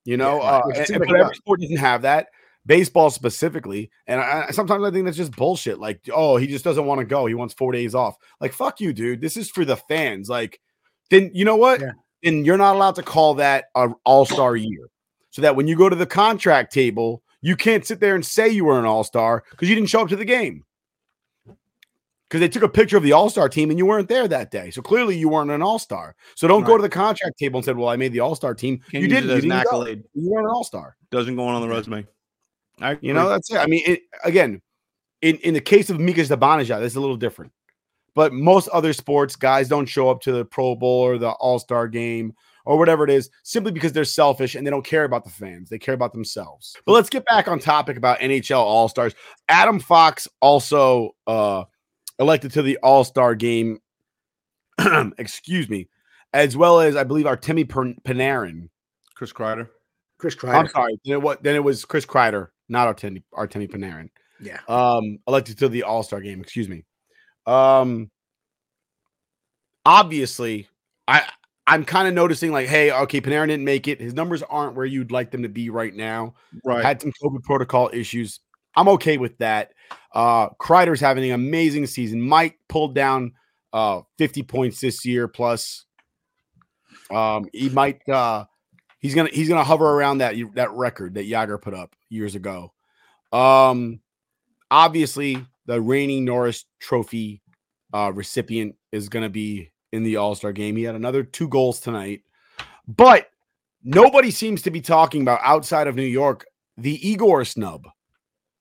You know, Yeah, uh, and- like but every sport doesn't have that. Baseball specifically, and I, I- sometimes I think that's just bullshit. Like, oh, he just doesn't want to go. He wants four days off. Like, fuck you, dude. This is for the fans. Like, then you know what? Then you're not allowed to call that a All Star year. So that when you go to the contract table, you can't sit there and say you were an All Star because you didn't show up to the game. Because they took a picture of the All Star team and you weren't there that day. So clearly you weren't an All Star. So don't go to the contract table and said, "Well, I made the All Star team." Can't you didn't. you an didn't go. accolade. You weren't an All Star. Doesn't go on on the resume. I You know, that's it. I mean, it, again, in in the case of Mika Zibanejad, that's a little different. But most other sports, guys don't show up to the Pro Bowl or the All Star game or whatever it is, simply because they're selfish and they don't care about the fans. They care about themselves. But let's get back on topic about NHL All Stars. Adam Fox also uh, elected to the All Star game. *clears throat* excuse me, as well as I believe Artemi Panarin. Chris Kreider. Chris Kreider. I'm sorry. Then it, wa- then it was Chris Kreider, not Artemi, Artemi Panarin. Yeah. Um, elected to the All Star game. Excuse me. Um, obviously, I I'm kind of noticing like, hey, okay, Panarin didn't make it. His numbers aren't where you'd like them to be right now. Right. Had some COVID protocol issues. I'm okay with that. Uh, Kreider's having an amazing season. Mike pulled down uh 50 points this year plus. Um, he might uh he's gonna he's gonna hover around that that record that Jagr put up years ago. Um, obviously the reigning Norris Trophy uh, recipient is gonna be in the All Star game. He had another two goals tonight, but nobody seems to be talking about outside of New York the Igor snub.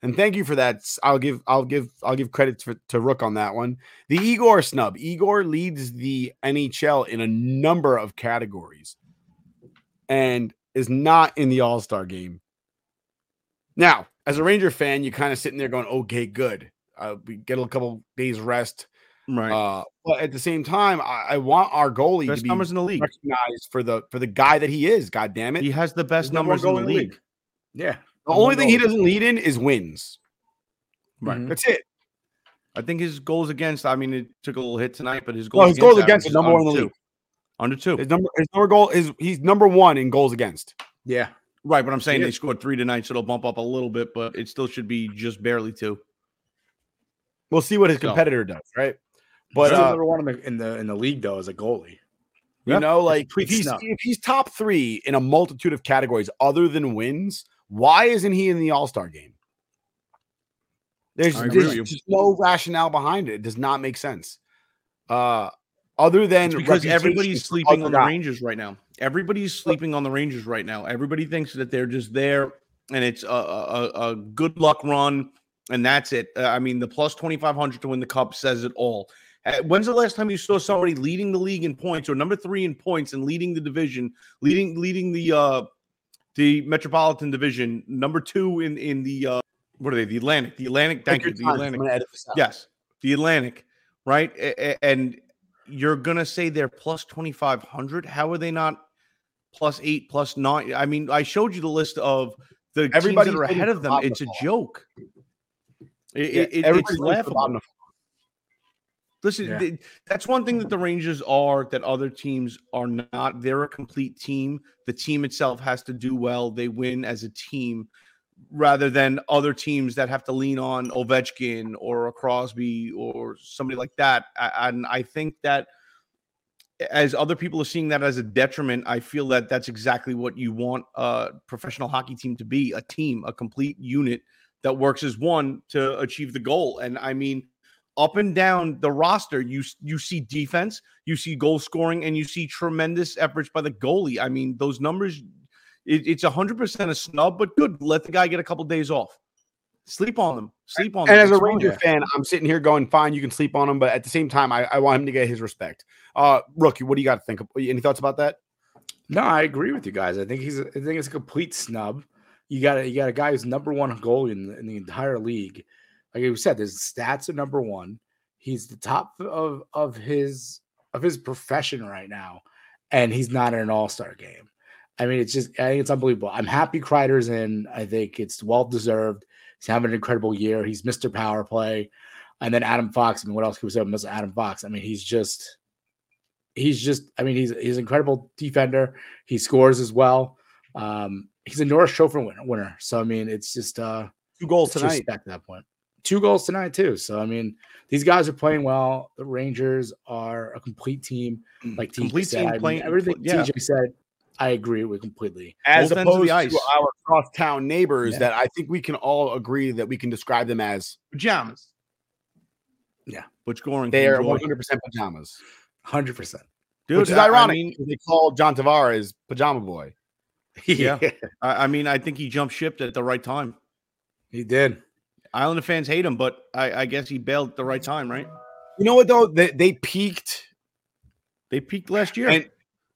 And thank you for that. I'll give I'll give I'll give credit to, to Rook on that one. The Igor snub. Igor leads the NHL in a number of categories and is not in the All-Star game. Now, as a Ranger fan, you're kind of sitting there going, okay, good. Uh, we get a couple days rest. Right. Uh, but at the same time, I, I want our goalie Best to be numbers in the league. recognized for the for the guy that he is. God damn it. He has the best He's number one numbers in the goalie league. Yeah. The only thing he doesn't lead in is wins. Right. That's it. I think his goals against. I mean, it took a little hit tonight, but his goals. Well, his goals average against is is number one in under the two. league. Under two. His number his number goal is he's number one in goals against. Yeah. Right, but I'm saying He they is. scored three tonight, so it'll bump up a little bit, but it still should be just barely two. We'll see what his So- competitor does, right? But But uh, number one in the, in the in the league though as a goalie. you know, like if he's if he's top three in a multitude of categories other than wins, why isn't he in the All Star game? There's, I agree with there's just no rationale behind it. It does not make sense. Uh, other than It's because everybody's sleeping on the. Rangers right now. Everybody's sleeping on the Rangers right now. Everybody thinks that they're just there and it's a, a, a- a good luck run and that's it. Uh, I mean, the plus 2,500 to win the cup says it all. Uh, When's the last time you saw somebody leading the league in points or number three in points and leading the division, leading leading the uh the Metropolitan Division, number two in in the uh what are they? The Atlantic, the Atlantic. Thank Take you, the Atlantic. gonna edit this out. Yes, the Atlantic, right? And you're gonna say they're plus twenty five hundred. How are they not plus eight, plus nine? I mean, I showed you the list of the Everybody's teams that are ahead of them. It's a joke. It- Yeah, it- it's laughable. Listen, Yeah. th- that's one thing that the Rangers are that other teams are not. They're a complete team. The team itself has to do well. They win as a team rather than other teams that have to lean on Ovechkin or a Crosby or somebody like that. And I think that as other people are seeing that as a detriment, I feel that that's exactly what you want a professional hockey team to be a team, a complete unit that works as one to achieve the goal. And I mean, up and down the roster, you you see defense, you see goal scoring, and you see tremendous efforts by the goalie. I mean, those numbers, it, it's hundred percent a snub, but good. Let the guy get a couple days off. Sleep on them. Sleep on And them. as a It's fine. Ranger fan, I'm sitting here going, fine, you can sleep on him, but at the same time, I, I want him to get his respect. Uh, rookie, what do you got to think? Of, any thoughts about that? No, I agree with you guys. I think he's. I think it's a complete snub. You got a, you got a guy who's number one goalie in the, in the entire league. Like we said, his stats are number one. He's the top of of his of his profession right now, and he's not in an All Star game. I mean, it's just I think it's unbelievable. I'm happy Kreider's in. I think it's well deserved. He's having an incredible year. He's Mr. Power Play, and then Adam Fox. I mean, what else can we say about Mr. Adam Fox? I mean, he's just he's just I mean, he's he's an incredible defender. He scores as well. Um, he's a Norris Trophy winner, winner. So I mean, it's just uh two goals tonight. At that point, two goals tonight too. So I mean, these guys are playing well. The Rangers are a complete team, mm, like TJ Complete said. team I mean, playing- everything yeah. TJ said. I agree with completely. As Both opposed the ice. to our crosstown neighbors Yeah. that I think we can all agree that we can describe them as pajamas. Yeah, Butch Goring. they are 100% pajamas. Hundred percent. Dude, which is I- I ironic. *laughs* mean- they call John Tavares Pajama Boy. Yeah. *laughs* I, I mean, I think he jumped ship at the right time. He did. Islander fans hate him, but I, I guess he bailed at the right time, right? You know what though? They, they peaked. They peaked last year. And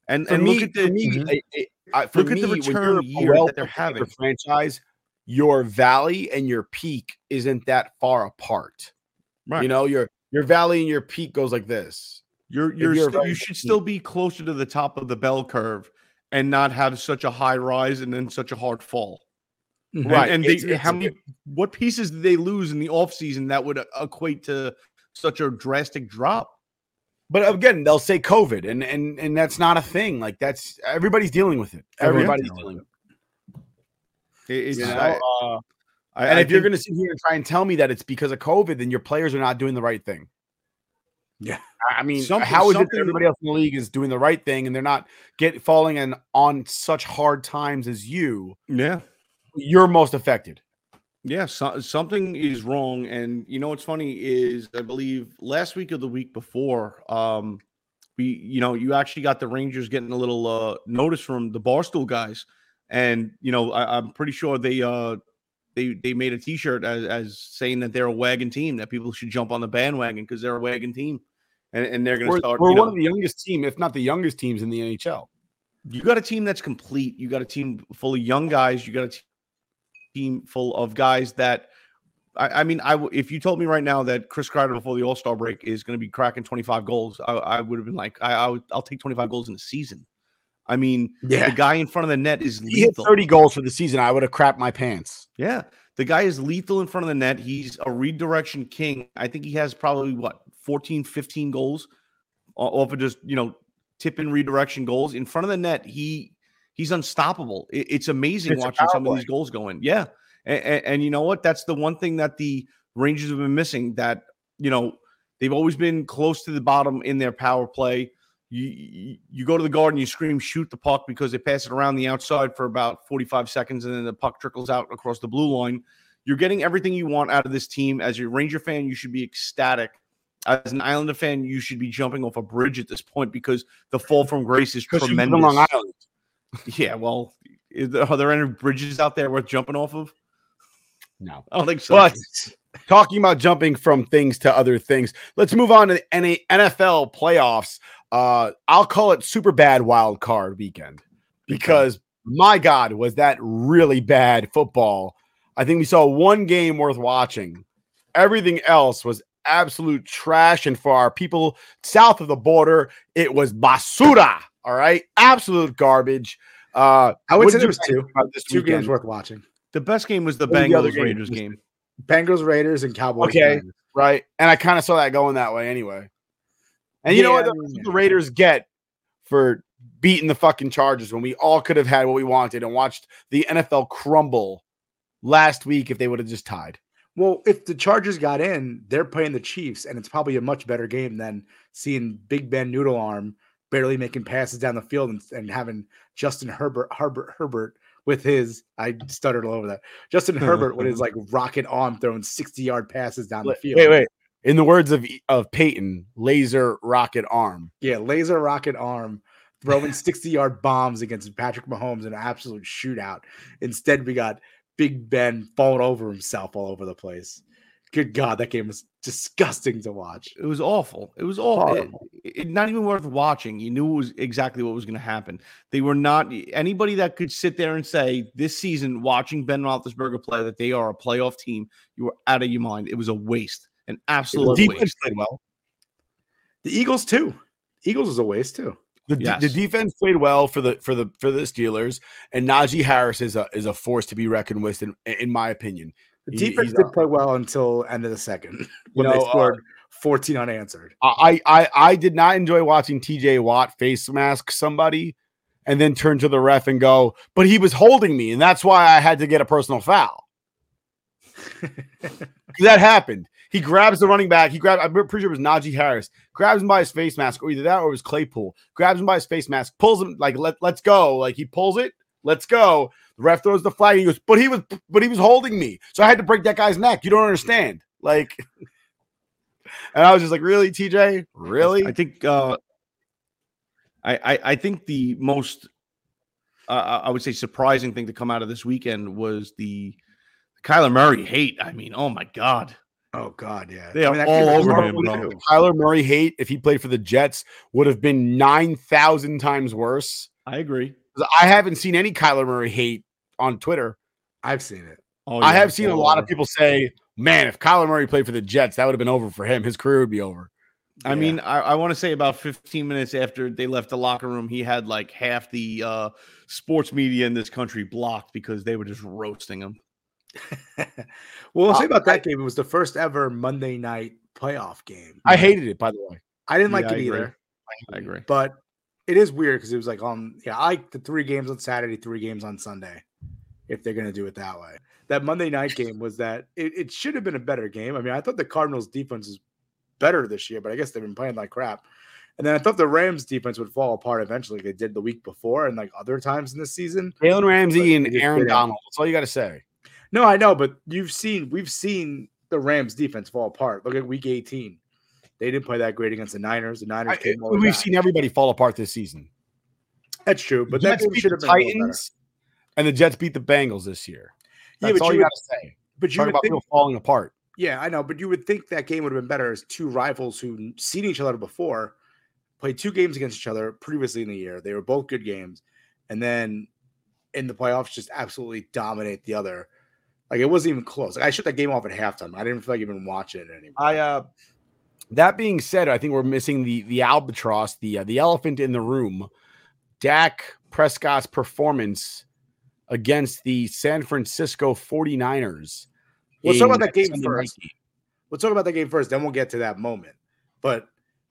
and for and me, look at the for me, Mhm. I- I- Look at the me, return year that they're having. franchise, your valley and your peak isn't that far apart. Right. You know, your your valley and your peak goes like this. You're you're, you're you should still be closer to the top of the bell curve and not have such a high rise and then such a hard fall. And- Right. And, they, It's- it's- how many what pieces did they lose in the offseason that would uh, equate to such a drastic drop? But again, they'll say COVID, and and and that's not a thing. Like that's everybody's dealing with it. Everyone's Everybody's dealing with it. It- It's You know, I- uh, I- and I if you're going to sit here and try and tell me that it's because of COVID, then your players are not doing the right thing. Yeah, I mean, Something- how is it that everybody else in the league is doing the right thing and they're not get falling in on such hard times as you? Yeah. You're most affected. Yeah, so, something is wrong. And you know what's funny is I believe last week or the week before, um, we you know you actually got the Rangers getting a little uh, notice from the Barstool guys, and you know I, I'm pretty sure they uh they they made a T-shirt as, as saying that they're a wagon team that people should jump on the bandwagon because they're a wagon team, and, and they're going to start. we're you one know, of the youngest team, if not the youngest teams in the NHL. you got a team that's complete. You got a team full of young guys. You got a team full of guys that. I, I mean, I w- if you told me right now that Chris Kreider before the All Star break is going to be cracking 25 goals, I, I would have been like, I, I would, I'll take 25 goals in a season. I mean, Yeah. the guy in front of the net is He hit lethal. 30 goals for the season. I would have crapped my pants. Yeah. The guy is lethal in front of the net. He's a redirection king. I think he has probably what 14, 15 goals off of just, you know, tip and redirection goals in front of the net. He he's unstoppable. It- it's amazing It's watching some of these goals going. Yeah. And, and you know what? That's the one thing that the Rangers have been missing that, you know, they've always been close to the bottom in their power play. You, you go to the guard and you scream shoot the puck because they pass it around the outside for about 45 seconds and then the puck trickles out across the blue line. You're getting everything you want out of this team. As a Ranger fan, you should be ecstatic. As an Islander fan, you should be jumping off a bridge at this point because the fall from grace is 'Cause you live in tremendous. Long Island. Yeah, well, is there, are there any bridges out there worth jumping off of? No. I don't think so. But talking about jumping from things to other things, let's move on to any NFL playoffs. Uh, I'll call it super bad wild card weekend because my God, was that really bad football? I think we saw one game worth watching. Everything else was absolute trash. And for our people south of the border, it was basura. All right, absolute garbage. Uh, I would say did there was two about this two games worth watching. the best game was the What was the other Bengals game? Raiders game. Bengals Raiders and Cowboys. Okay, Niners. right. And I kind of saw that going that way anyway. And you know what the, I mean, the Raiders get for beating the fucking Chargers when we all could have had what we wanted and watched the NFL crumble last week if they would have just tied. Well, if the Chargers got in, they're playing the Chiefs, and it's probably a much better game than seeing Big Ben Noodle Arm barely making passes down the field and, and having Justin Herbert Herbert Herbert with his I stuttered all over that. Justin *laughs* Herbert with his like rocket arm throwing 60 yard passes down the field. wait, wait. In the words of of Peyton, laser rocket arm. Yeah, laser rocket arm throwing *laughs* 60 yard bombs against Patrick Mahomes in an absolute shootout. Instead, we got Big Ben falling over himself all over the place. Good God, that game was disgusting to watch. It was awful. It was awful. It, it- not even worth watching. You knew it was exactly what was going to happen. They were not anybody that could sit there and say this season, watching Ben Roethlisberger play, that they are a playoff team. You were out of your mind. It was a waste, an absolute defense waste. played well. The Eagles, too. Eagles was a waste, too. The, de- Yes. the defense played well for the for the for the Steelers, and Najee Harris is a is a force to be reckoned with, in in my opinion. The defense did play well until end of the second *laughs* when know, they uh, scored 14 unanswered. I, I I did not enjoy watching TJ Watt face mask somebody and then turn to the ref and go, but he was holding me, and that's why I had to get a personal foul. *laughs* that happened. He grabs the running back. He grabbed, I'm pretty sure it was Najee Harris, grabs him by his face mask, or either that or it was Claypool. Grabs him by his face mask, pulls him like let, let's go. Like he pulls it, let's go. The ref throws the flag. He goes, but he was but he was holding me. So I had to break that guy's neck. You don't understand. Like *laughs* and I was just like, really, TJ? Really? I think uh, I, I I think the most uh, I would say surprising thing to come out of this weekend was the Kyler Murray hate. I mean, oh my god, Oh, God, yeah. they I are mean, that all over him, bro. Kyler Murray hate if he played for the Jets would have been 9,000 times worse. I agree. I haven't seen any Kyler Murray hate on Twitter. I've seen it. Oh, I have seen a lot of people say, man, if Kyler Murray played for the Jets, that would have been over for him. His career would be over. I mean, I, I want to say about 15 minutes after they left the locker room, he had like half the uh, sports media in this country blocked because they were just roasting him. *laughs* Well, I'll say Uh, about that game. It was the first ever Monday night playoff game. I hated it, by the way. I didn't Yeah, like it agree. either, I agree. but it is weird because it was like on, yeah, I like the three games on Saturday, three games on Sunday, if they're going to do it that way. That Monday night game was that it, it should have been a better game. I mean, I thought the Cardinals defense is better this year, but I guess they've been playing like crap. And then I thought the Rams defense would fall apart eventually. like They did the week before and like other times in this season. Jalen Ramsey and But they just Aaron. Donald. That's all you got to say. No, I know, but you've seen we've seen the Rams defense fall apart. Look at week 18. They didn't play that great against the Niners. The Niners I- we've seen everybody fall apart this season. That's true, but the that Jets game beat should the have been. Titans, and the Jets beat the Bengals this year. Yeah, That's but all you you got to say. But you Talk about think, people falling apart. yeah, I know, but you would think that game would have been better as two rivals who seen each other before, played two games against each other previously in the year. They were both good games, and then in the playoffs, just absolutely dominate the other. Like it wasn't even close. Like, I shut that game off at halftime. I didn't feel like even watching it anymore. I uh that being said, I think we're missing the the albatross, the uh, the elephant in the room. Dak Prescott's performance against the San Francisco 49ers. Let's talk about that game first. Let's talk about that game first, then we'll get to that moment. But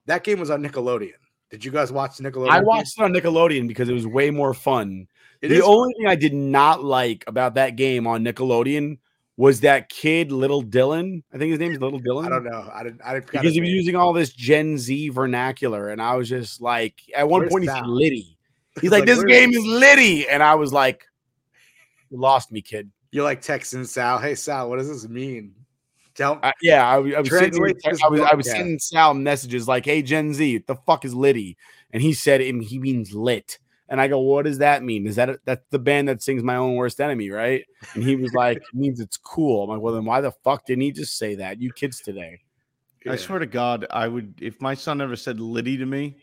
that game was on Nickelodeon. Did you guys watch Nickelodeon? I watched it on Nickelodeon because it was way more fun. It the only thing I did not like about that game on Nickelodeon was that kid, Little Dylan. I think his name is Little Dylan. I don't know. I didn't. I didn't because he was using all this Gen Z vernacular, and I was just like, at one Where's point he Sal? said "litty." *laughs* He's He's like, like, "This game is Liddy," and I was like, "You lost me, kid." You're like texting Sal. Hey Sal, what does this mean? Tell Uh, yeah, I, was- I was sending, I was, I was sending Sal messages like, "Hey, Gen Z, the fuck is Liddy?" And he said, and he means lit. And I go, what does that mean? Is that a, that's the band that sings "My Own Worst Enemy," right? And he was like, it means it's cool. I'm like, well, then why the fuck didn't he just say that? You kids today. I swear to God, I would if my son ever said Liddy to me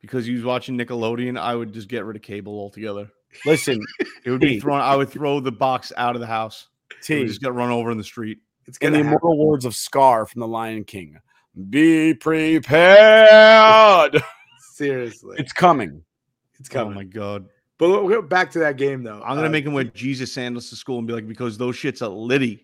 because he was watching Nickelodeon, I would just get rid of cable altogether. Listen, It would be thrown. I would throw the box out of the house. It T. would just get run over in the street. It's in the happen. immortal words of Scar from The Lion King, be prepared. *laughs* Seriously, It's coming. it's coming. Oh coming. my god! But we'll go back to that game though. I'm gonna Uh, make him wear Jesus sandals to school and be like, because those shits are Liddy.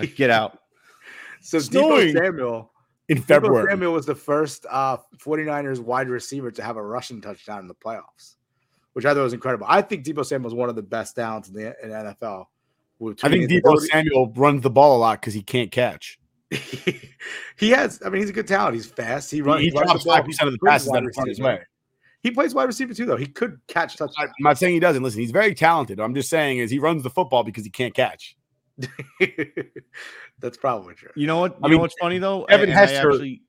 Like, get out. *laughs* so. snowing. Deebo Samuel. In Deebo February. Samuel was the first uh, 49ers wide receiver to have a rushing touchdown in the playoffs, which I thought was incredible. I think Deebo Samuel is one of the best downs in the in NFL. I think Between his Deebo ability- Samuel runs the ball a lot because he can't catch. *laughs* he has. I mean, he's a good talent. He's fast. He runs. he runs drops five percent of the plays passes wide that are thrown his receiver. way. He plays wide receiver too, though. He could catch touchdowns. I'm not saying he doesn't. Listen, he's very talented. I'm just saying is he runs the football because he can't catch. *laughs* That's probably true. You know what? You I know mean, what's funny though? Evan And I Hester- actually-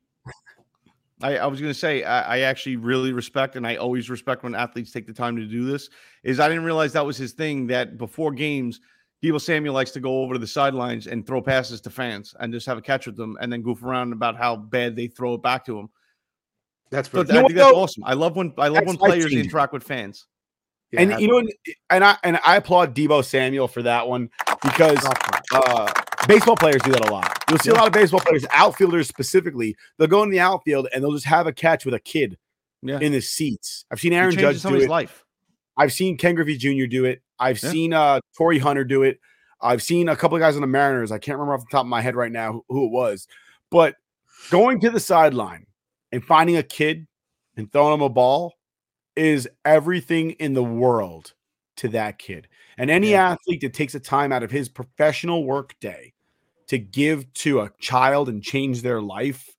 I, I was going to say I, I actually really respect, and I always respect when athletes take the time to do this. Is I didn't realize that was his thing. That before games, Deebo Samuel likes to go over to the sidelines and throw passes to fans and just have a catch with them, and then goof around about how bad they throw it back to him. That's So pretty- I think that's though? awesome. I love when I love That's when players interact with fans. Yeah, and you know, and I and I applaud Deebo Samuel for that one because uh, baseball players do that a lot. You'll see a lot of baseball players, outfielders specifically, they'll go in the outfield and they'll just have a catch with a kid Yeah. in the seats. I've seen Aaron Judge do it. life. I've seen Ken Griffey Jr. do it. I've Yeah. seen uh Torii Hunter do it. I've seen a couple of guys on the Mariners. I can't remember off the top of my head right now who, who it was, but going to the sideline and finding a kid and throwing him a ball is everything in the world to that kid. And any athlete that takes a time out of his professional work day to give to a child and change their life,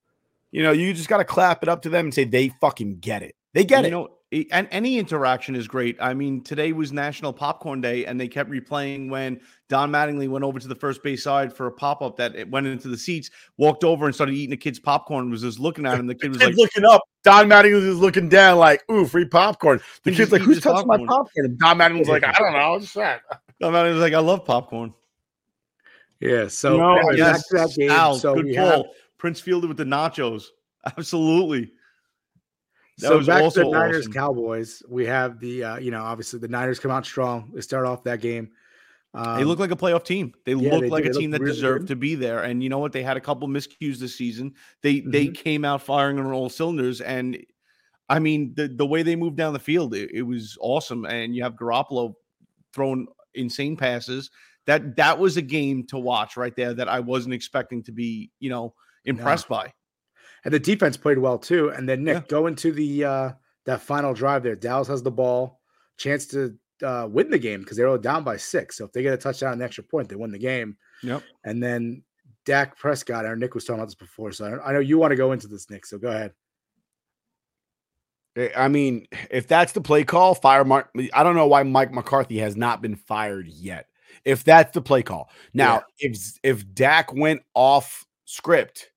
you know, you just got to clap it up to them and say they fucking get it. They get you it. know, and any interaction is great. I mean, today was National Popcorn Day, and they kept replaying when Don Mattingly went over to the first base side for a pop up that it went into the seats, walked over and started eating a kid's popcorn, was just looking at him. *laughs* The kid was kid like, looking up. Don Mattingly was looking down, like, "Ooh, free popcorn." The kid's like, eating "Who's his touching my popcorn. popcorn?" And Don Mattingly was like, "I don't know. What's that?" *laughs* Don Mattingly was like, I love popcorn. Yeah. So No, yes, that game. Al, so good we pull. have Prince Fielder with the nachos. *laughs* Absolutely. So back also to the Niners awesome. Cowboys. We have the uh, you know obviously the Niners come out strong. They start off that game. Um, they look like a playoff team. They yeah, look they like do. a They team that really deserved good. to be there. And you know what? They had a couple miscues this season. They they Mhm. came out firing on all cylinders. And I mean, the the way they moved down the field, it, it was awesome. And you have Garoppolo throwing insane passes. That that was a game to watch right there that I wasn't expecting to be, you know, impressed by. And the defense played well too. And then Nick Yeah. going to the uh, that final drive there. Dallas has the ball, chance to uh, win the game because they're down by six. So if they get a touchdown and an extra point, they win the game. Yep. And then Dak Prescott, or Nick was talking about this before, so I, I know you want to go into this, Nick. So go ahead. Eh, I mean, if that's the play call, fire Mark. I don't know why Mike McCarthy has not been fired yet. If that's the play call, now if if Dak went off script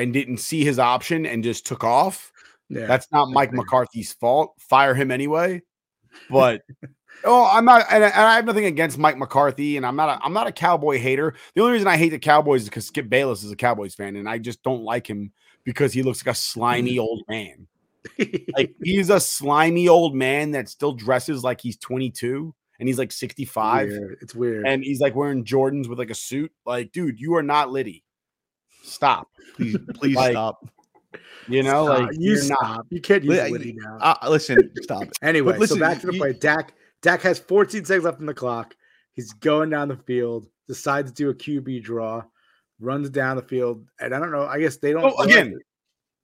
and didn't see his option and just took off, Yeah, that's not Mike. McCarthy's fault. Fire him anyway. *laughs* But oh, I'm not, and, and I have nothing against Mike McCarthy, and I'm not a, I'm not a Cowboy hater. The only reason I hate the Cowboys is because Skip Bayless is a Cowboys fan, and I just don't like him because he looks like a slimy mm. old man. *laughs* like he's a slimy old man that still dresses like he's 22 and he's like 65 Weird. It's weird. and he's like wearing Jordans with like a suit. Like, dude, you are not Liddy. Stop. Please, *laughs* please Like, stop. You know, Stop. like you you're stop. not. You can't use Li- Liddy now. Uh, listen, stop. *laughs* Anyway, listen, so back to the you- play. Dak Dak has 14 seconds left in the clock. He's going down the field, decides to do a QB draw, runs down the field, and I don't know. I guess they don't. Oh, again,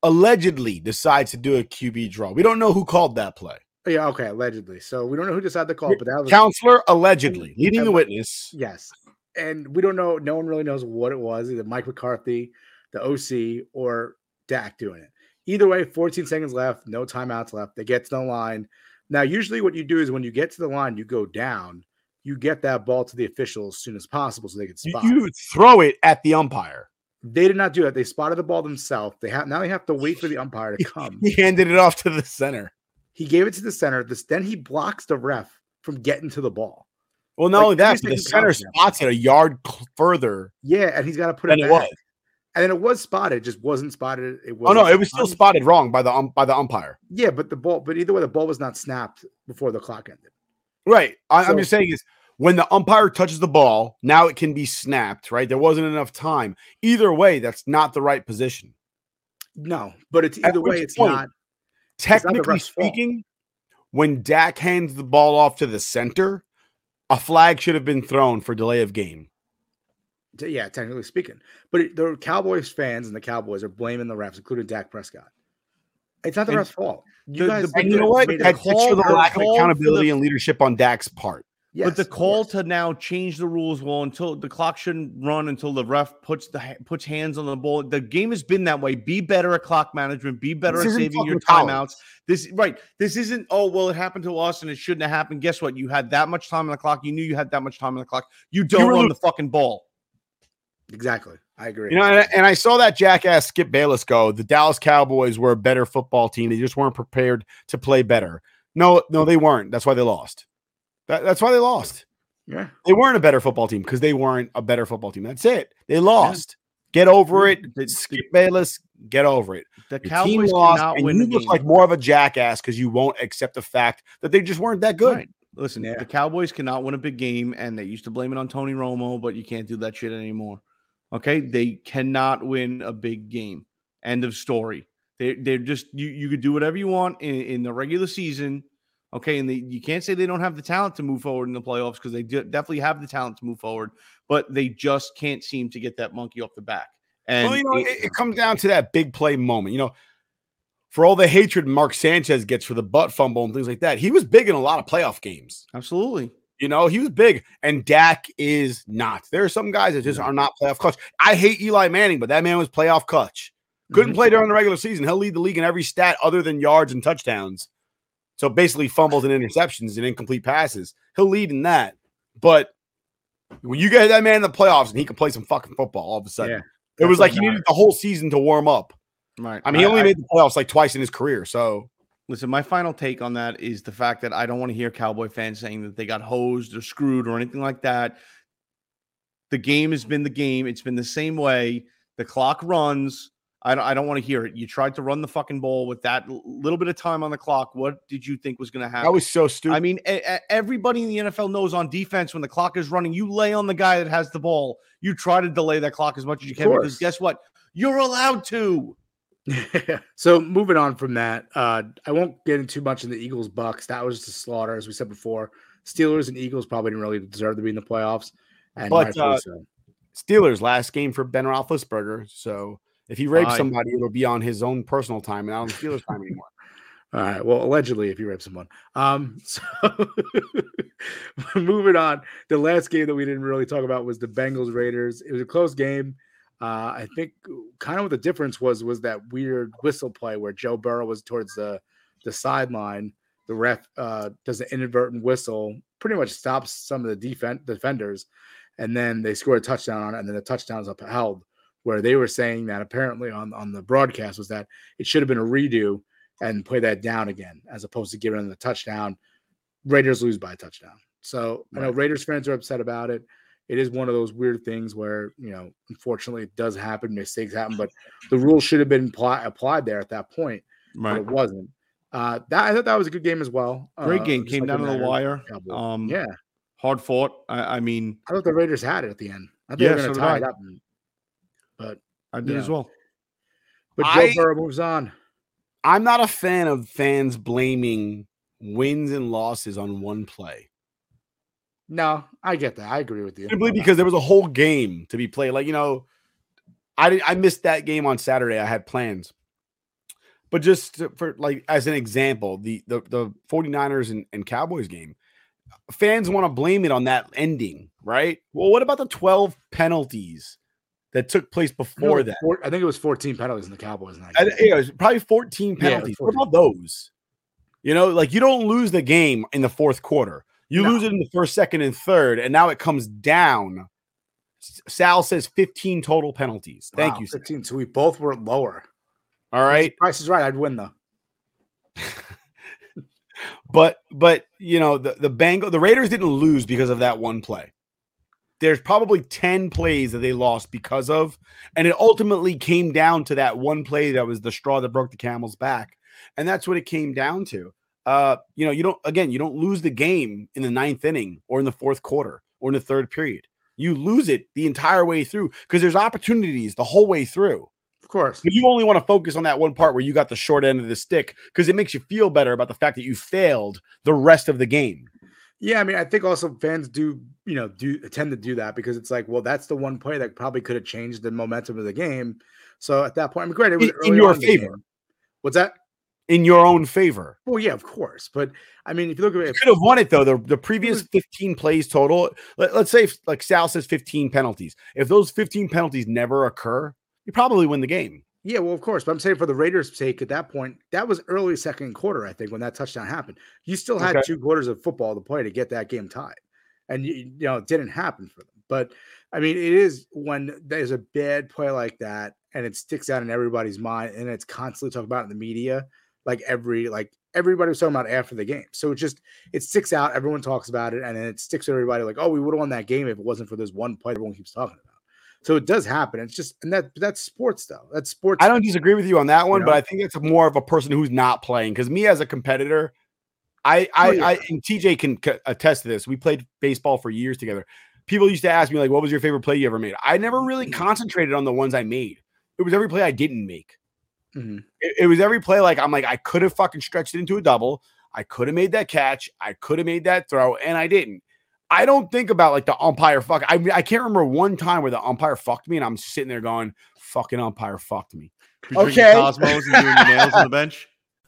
allegedly decides to do a QB draw. We don't know who called that play. yeah, okay, allegedly. So we don't know who decided the call, but that was Counselor allegedly leading the witness. Yes, and we don't know. No one really knows what it was. Either Mike McCarthy, the OC, or Dak doing it. Either way, 14 seconds left, no timeouts left. They get to the line. Now, usually, what you do is when you get to the line, you go down. You get that ball to the official as soon as possible so they can spot. you throw it at the umpire. They did not do that. They spotted the ball themselves. They have now they have to wait for the umpire to *laughs* come. He handed it off to the center. he gave it to the center. This then he blocks the ref from getting to the ball. Well, not Like, only that, but the center spots it a yard further Yeah, and he's got to put it it back. was. And then it was spotted, just wasn't spotted. It was Oh no, it was still spotted wrong by the um, by the umpire. Yeah, but the ball, but either way, the ball was not snapped before the clock ended. Right. I, I'm just saying is when the umpire touches the ball, now it can be snapped. Right. There wasn't enough time. Either way, that's not the right position. No, but it's either way, it's point, not. not Technically ref's fault. speaking, when Dak hands the ball off to the center, a flag should have been thrown for delay of game. Yeah, technically speaking, but it- the Cowboys fans and the Cowboys are blaming the refs, including Dak Prescott. It's not the ref's fault. You the- guys, the- you know what? That shows the lack of accountability the- and leadership on Dak's part. Yes, but the of call to now change the rules, well, until the clock shouldn't run until the ref puts the puts hands on the ball. The game has been that way. Be better at clock management. Be better This at saving your timeouts. college. This right. This isn't. Oh well, it happened to us and it shouldn't have happened. Guess what? You had that much time on the clock. You knew you had that much time on the clock. You don't were run lo- the fucking ball. Exactly. I agree. You know, and, and I saw that jackass Skip Bayless go. The Dallas Cowboys were a better football team. They just weren't prepared to play better. No, no, they weren't. That's why they lost. That, that's why they lost. Yeah. They weren't a better football team because they weren't a better football team. That's it. They lost. Get over it. Skip Bayless, get over it. The Your team Cowboys lost, and you look like more of a jackass because you won't accept the fact that they just weren't that good. Right. Listen, the Cowboys cannot win a big game, and they used to blame it on Tony Romo, but you can't do that shit anymore. Okay, they cannot win a big game. End of story. They they're just you you could do whatever you want in, in the regular season. Okay, and they, you can't say they don't have the talent to move forward in the playoffs because they de- definitely have the talent to move forward, but they just can't seem to get that monkey off the back. And well, you know, it- it, it comes down to that big play moment. You know, for all the hatred Mark Sanchez gets for the butt fumble and things like that, he was big in a lot of playoff games. Absolutely. You know, he was big, and Dak is not. There are some guys that just are not playoff clutch. I hate Eli Manning, but that man was playoff clutch. Couldn't Mm-hmm. play during the regular season. He'll lead the league in every stat other than yards and touchdowns. So basically, fumbles and interceptions and incomplete passes. He'll lead in that. But when you get that man in the playoffs and he can play some fucking football, all of a sudden, Yeah. it was like he needed the whole season to warm up. Right. I mean, he only made the playoffs like twice in his career. So Listen, my final take on that is the fact that I don't want to hear Cowboy fans saying that they got hosed or screwed or anything like that. The game has been the game. It's been the same way. The clock runs. I don't, I don't want to hear it. You tried to run the fucking ball with that little bit of time on the clock. What did you think was going to happen? that was so stupid. I mean, e- everybody in the NFL knows on defense when the clock is running, you lay on the guy that has the ball. You try to delay that clock as much as you can because guess what? You're allowed to. *laughs* so moving on from that, uh, I won't get into too much in the Eagles Bucks. That was just a slaughter, as we said before. Steelers and Eagles probably didn't really deserve to be in the playoffs, and But uh, so. Steelers last game for Ben Roethlisberger. So if he rapes Aye. somebody, it'll be on his own personal time and not on the Steelers time anymore. *laughs* All right. Well, allegedly, if you rape someone. Um, *laughs* so *laughs* moving on, the last game that we didn't really talk about was the Bengals Raiders. It was a close game. Uh, I think kind of what the difference was was that weird whistle play where Joe Burrow was towards the the sideline. The ref uh, does an inadvertent whistle, pretty much stops some of the defense defenders, and then they score a touchdown on it, and then the touchdown is upheld. Where they were saying that apparently on on the broadcast was that it should have been a redo and play that down again, as opposed to giving them the touchdown. Raiders lose by a touchdown. So I know Raiders fans are upset about it. It is one of those weird things where, you know, unfortunately it does happen, mistakes happen, but the rule should have been apply, applied there at that point, but Right. it wasn't. Uh, that I thought that was a good game as well. Great Uh, game. just Came down to the wire. Um, yeah, hard fought. I, I mean, I thought the Raiders had it at the end. I thought Yeah, they were going to tie it up, but I did you as well. But Joe I- Burrow moves on. I'm not a fan of fans blaming wins and losses on one play. No, I get that. I agree with you. Simply on because there was a whole game to be played. Like, you know, I I missed that game on Saturday. I had plans. But just for like as an example, the the, the 49ers and, and Cowboys game, fans want to blame it on that ending, right? Well, what about the 12 penalties that took place I before was that? four- I think it was 14 penalties in the Cowboys. That I, it was probably 14 Yeah, it was penalties. what about those? You know, like you don't lose the game in the fourth quarter. You No. lose it in the first, second, and third, and now it comes down. Sal says 15 total penalties. Thank Wow, you. Sal. 15. So we both were lower. All right. Price is right. I'd win though. *laughs* But but you know, the, the Bengal the Raiders didn't lose because of that one play. There's probably 10 plays that they lost because of, and it ultimately came down to that one play that was the straw that broke the camel's back. And that's what it came down to. Uh, you know, you don't again, you don't lose the game in the ninth inning or in the fourth quarter or in the third period. You lose it the entire way through because there's opportunities the whole way through. Of course. But you only want to focus on that one part where you got the short end of the stick because it makes you feel better about the fact that you failed the rest of the game. Yeah, I mean, I think also fans do, you know, do tend to do that because it's like, well, that's the one play that probably could have changed the momentum of the game. So at that point, I mean, great, it was In- in your favor. game. What's that? in your own favor. Well, yeah, of course. But I mean, if you look at You it, could have won it though. The, the previous 15 plays total, let, us say if, like Sal says 15 penalties. If those 15 penalties never occur, you probably win the game. Yeah, well, of course. But I'm saying for the Raiders' sake, at that point, that was early second quarter, I think, when that touchdown happened. You still had Okay. two quarters of football to play to get that game tied. And, you, you know, it didn't happen for them. But I mean, it is when there's a bad play like that and it sticks out in everybody's mind and it's constantly talked about in the media, like every, like everybody was talking about after the game. So it just, it sticks out. Everyone talks about it and then it sticks to everybody like, oh, we would have won that game if it wasn't for this one play everyone keeps talking about. So it does happen. It's just, and that that's sports though. That's sports. I don't disagree with you on that one, You but? I think it's more of a person who's not playing. Because me as a competitor, I, I, Oh, yeah. I, and TJ can c- attest to this. We played baseball for years together. People used to ask me like, "What was your favorite play you ever made?" I never really concentrated on the ones I made. It was every play I didn't make. Mhm. It, it was every play like I'm like I could have fucking stretched it into a double. I could have made that catch. I could have made that throw, and I didn't. I don't think about like the umpire fuck. I I can't remember one time where the umpire fucked me, and I'm sitting there going, "Fucking umpire fucked me." You're drinking Cosmos and doing your nails on the bench.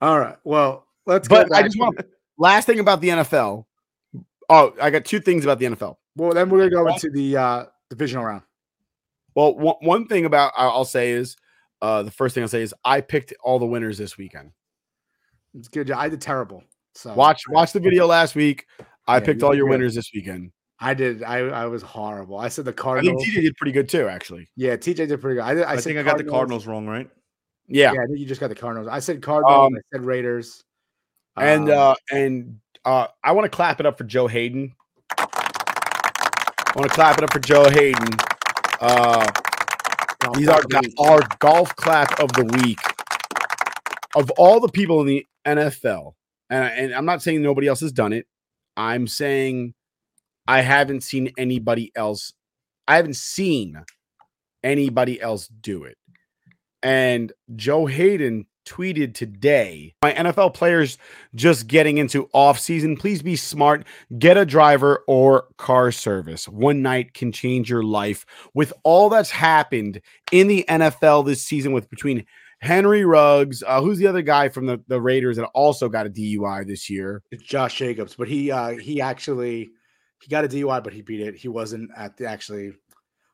All right. Well, let's But go I just want last thing about the NFL. Oh, I got two things about the NFL. Well, then we're gonna go into the uh divisional round. Well, one, one thing about I- I'll say is uh the first thing I'll say is I picked all the winners this weekend. It's good. I did terrible. So Watch watch the video last week. I Yeah, picked all your good. winners this weekend. I did. I I was horrible. I said the Cardinals. I think Cardinals. TJ did pretty good too, actually. Yeah, TJ did pretty good. I, did, I, I, said think I got the Cardinals wrong, right? Yeah. Yeah, I think you just got the Cardinals. I said Cardinals. Um, I said Raiders. And Um, uh and uh I want to clap it up for Joe Haden. I want to clap it up for Joe Haden. Uh he's our our golf clap of the week. Of all the people in the NFL, and, and I'm not saying nobody else has done it. I'm saying I haven't seen anybody else. I haven't seen anybody else do it. And Joe Haden tweeted today my NFL players just getting into off season. Please be smart. Get a driver or car service. One night can change your life. With all that's happened in the NFL this season, with between Henry Ruggs, uh, who's the other guy from the, the Raiders that also got a DUI this year? It's Josh Jacobs, but he uh he actually he got a DUI, but he beat it. He wasn't at the actually.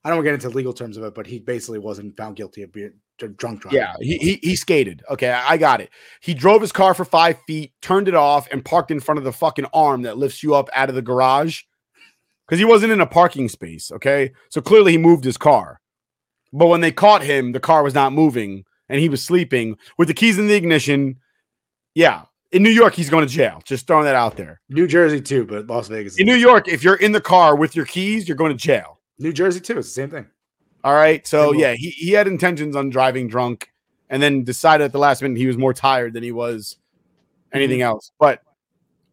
I don't get into legal terms of it, but he basically wasn't found guilty of being drunk driving. Yeah, he, he he skated. Okay, I I got it. He drove his car for five feet, turned it off, and parked in front of the fucking arm that lifts you up out of the garage because he wasn't in a parking space. Okay, so clearly he moved his car. But when they caught him, the car was not moving and he was sleeping with the keys in the ignition. Yeah, in New York, he's going to jail. Just throwing that out there. New Jersey too, but Las Vegas. In New York, if you're in the car with your keys, you're going to jail. New Jersey too. It's the same thing. All right. So yeah, he, he had intentions on driving drunk and then decided at the last minute he was more tired than he was anything else. But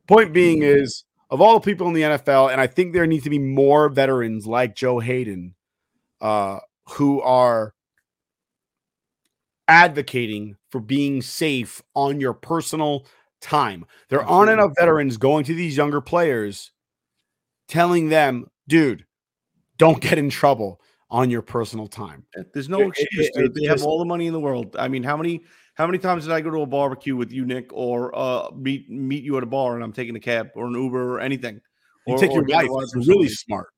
point being is of all the people in the NFL, and I think there needs to be more veterans like Joe Haden uh, who are advocating for being safe on your personal time. There aren't enough veterans going to these younger players telling them, dude, don't get in trouble on your personal time. There's no It- it- excuse. it- it's they have just- all the money in the world. I mean, how many how many times did I go to a barbecue with you, Nick, or uh, meet meet you at a bar and I'm taking a cab or an Uber or anything? You or, take your wife. It's really smart.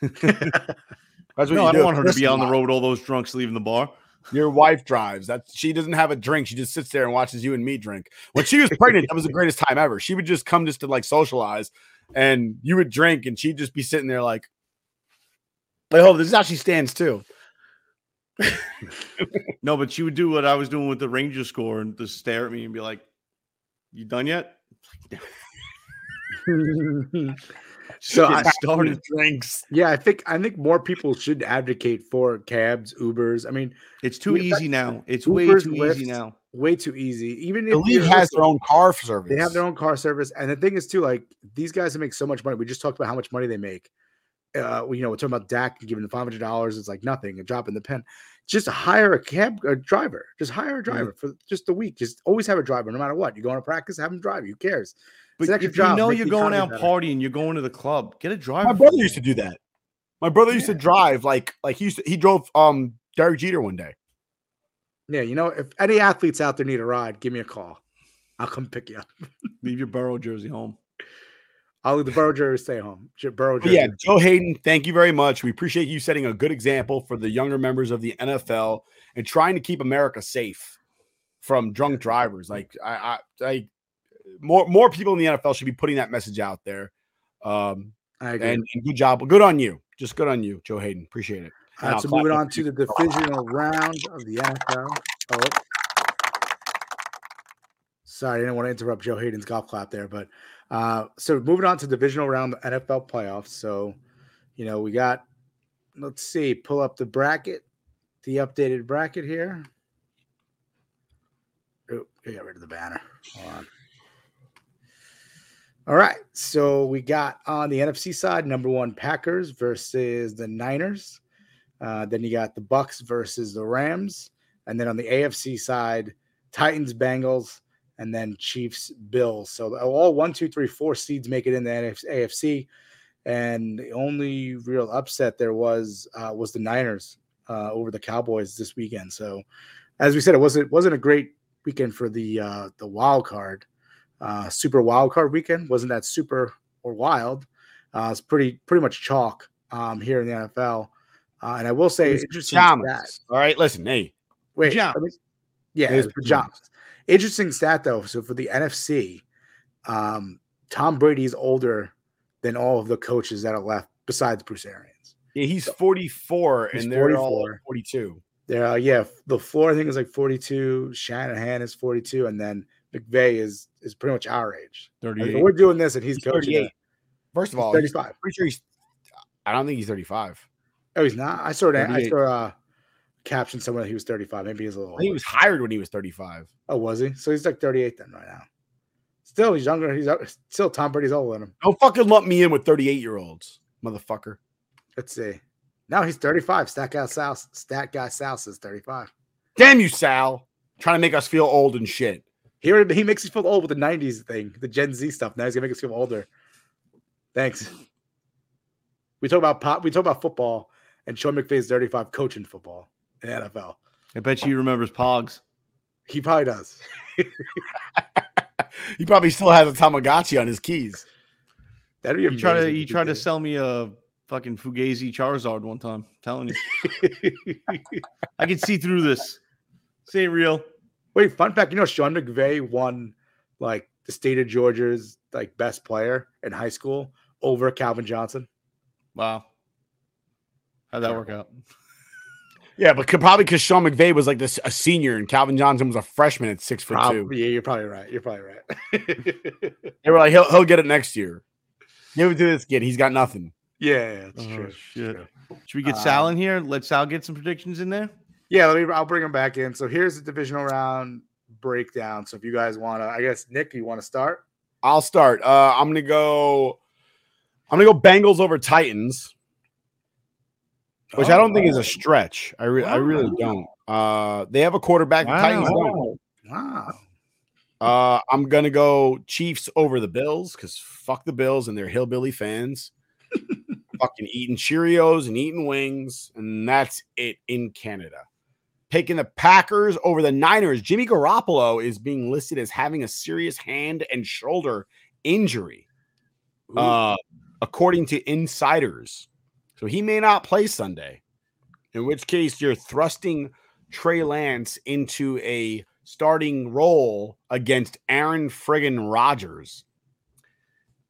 *laughs* That's what no, you I do. don't want her to be on the road. All those drunks leaving the bar. Your wife drives. That she doesn't have a drink. She just sits there and watches you and me drink. When she was pregnant, that was the greatest time ever. She would just come just to like socialize, and you would drink, and she'd just be sitting there like, like, oh, this is how she stands too. *laughs* no, but she would do what I was doing with the Ranger score and just stare at me and be like, "You done yet?" *laughs* so I started. drinks. Yeah, I think I think more people should advocate for cabs, Ubers. I mean, It's too we- easy now. It's way too Lyfts, easy now. Way too easy. Even The if league you're- has their own car service. They have their own car service, and the thing is too, like these guys that make so much money. We just talked about how much money they make. Uh, you know, we're talking about Dak giving them five hundred dollars. It's like nothing, a drop in the pen. Just hire a cab a driver. Just hire a driver for just a week. Just always have a driver, no matter what. You're going to practice, have him drive. Who cares? It's But if you job, know you're going out better. partying, you're going to the club. Get a driver. My brother used to do that. My brother used to drive like like he used to, he drove um Derek Jeter one day. Yeah, you know, if any athletes out there need a ride, give me a call. I'll come pick you up. Leave your Burrow jersey home. I'll leave the Burrow jersey stay home. Burrow jersey. yeah, Joe Haden, thank you very much. We appreciate you setting a good example for the younger members of the NFL and trying to keep America safe from drunk drivers. Like I, I, I more more people in the NFL should be putting that message out there. Um, I agree. and, and good job, good on you. Just good on you, Joe Haden. Appreciate it. All right, so moving on to the divisional round of the NFL. Oh, sorry, I didn't want to interrupt Joe Haden's golf clap there, but uh, so moving on to divisional round of NFL playoffs. So, you know, we got. Let's see, pull up the bracket, the updated bracket here. Oh, I got rid of the banner. Hold on. All right. So we got on the NFC side, number one Packers versus the Niners. Uh, then you got the Bucks versus the Rams, and then on the AFC side, Titans, Bengals, and then Chiefs, Bills. So all one, two, three, four seeds make it in the AFC, and the only real upset there was uh, was the Niners uh, over the Cowboys this weekend. So, as we said, it wasn't wasn't a great weekend for the uh, the wild card, uh, super wild card weekend. Wasn't that super or wild? Uh, it's pretty pretty much chalk um, here in the NFL. Uh, and I will say, It's interesting pajamas. stat. All right, listen, hey, Wait, pajamas. let me- yeah, It it's pajamas. Interesting stat though. So for the NFC, um, Tom Brady is older than all of the coaches that are left besides Bruce Arians. Yeah, he's 44 He's and they're all 44. 42. There, uh, yeah, the floor I think is like 42. Shanahan is 42, and then McVay is is pretty much our age. Like, 38. we're doing this, and he's, He's coaching. 38. at- First of all, he's- 35. Pretty sure he's. I don't think he's 35. Oh, he's not. I saw that. I saw uh, caption someone that he was 35. Maybe he's a little. He was hired when he was 35. Oh, was he? So he's like 38 then right now. Still, he's younger. He's uh, still Tom Brady's older than him. Don't fucking lump me in with 38 year olds, motherfucker. Let's see. No, he's 35. Stat guy Sal. Stat guy Sal says 35. Damn you, Sal. Trying to make us feel old and shit. He he makes us feel old with the 90s thing, the Gen Z stuff. Now he's gonna make us feel older. Thanks. We talk about pop. We talk about football, and Sean McVay's 35 coaching football the NFL. I bet you he remembers Pogs. He probably does. *laughs* He probably still has a Tamagotchi on his keys. That'd be You try to you tried to sell me a fucking Fugazi Charizard one time. telling you, *laughs* I can see through this. This ain't real. Wait, fun fact: you know Sean McVay won like the state of Georgia's like best player in high school over Calvin Johnson. Wow. How'd that work out? Yeah, but could, probably because Sean McVay was like this a senior and Calvin Johnson was a freshman at six foot two. Yeah, you're probably right. You're probably right. *laughs* They were like, he'll he'll get it next year. Give it to this kid. He's got nothing. yeah, that's Oh, true. shit. Should we get Sal in here? Let Sal get some predictions in there. Yeah, let me. I'll bring him back in. So here's the divisional round breakdown. So if you guys want to, I guess Nick, you want to start? I'll start. Uh, I'm gonna go. I'm gonna go Bengals over Titans, which I don't think is a stretch. I re- I really don't. Uh, they have a quarterback. the Titans don't. Wow. Uh, I'm gonna go Chiefs over the Bills because fuck the Bills and their hillbilly fans. *laughs* Fucking eating Cheerios and eating wings, and that's it in Canada. Taking the Packers over the Niners. Jimmy Garoppolo is being listed as having a serious hand and shoulder injury, uh, according to insiders. So he may not play Sunday. In which case, you're thrusting Trey Lance into a starting role against Aaron friggin' Rodgers.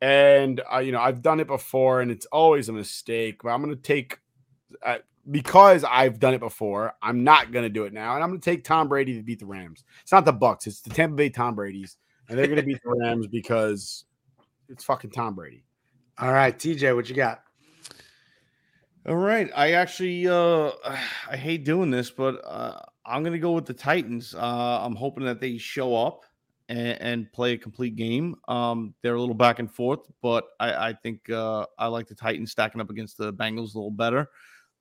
And uh, you know, I've done it before, and it's always a mistake. But I'm going to take uh, because I've done it before. I'm not going to do it now, and I'm going to take Tom Brady to beat the Rams. It's not the Bucks; it's the Tampa Bay Tom Brady's, and they're going to beat the Rams because it's fucking Tom Brady. All right, TJ, what you got? All right. I actually uh *sighs* I hate doing this, but uh I'm gonna go with the Titans. Uh I'm hoping that they show up and, and play a complete game. Um they're a little back and forth, but I, I think uh I like the Titans stacking up against the Bengals a little better.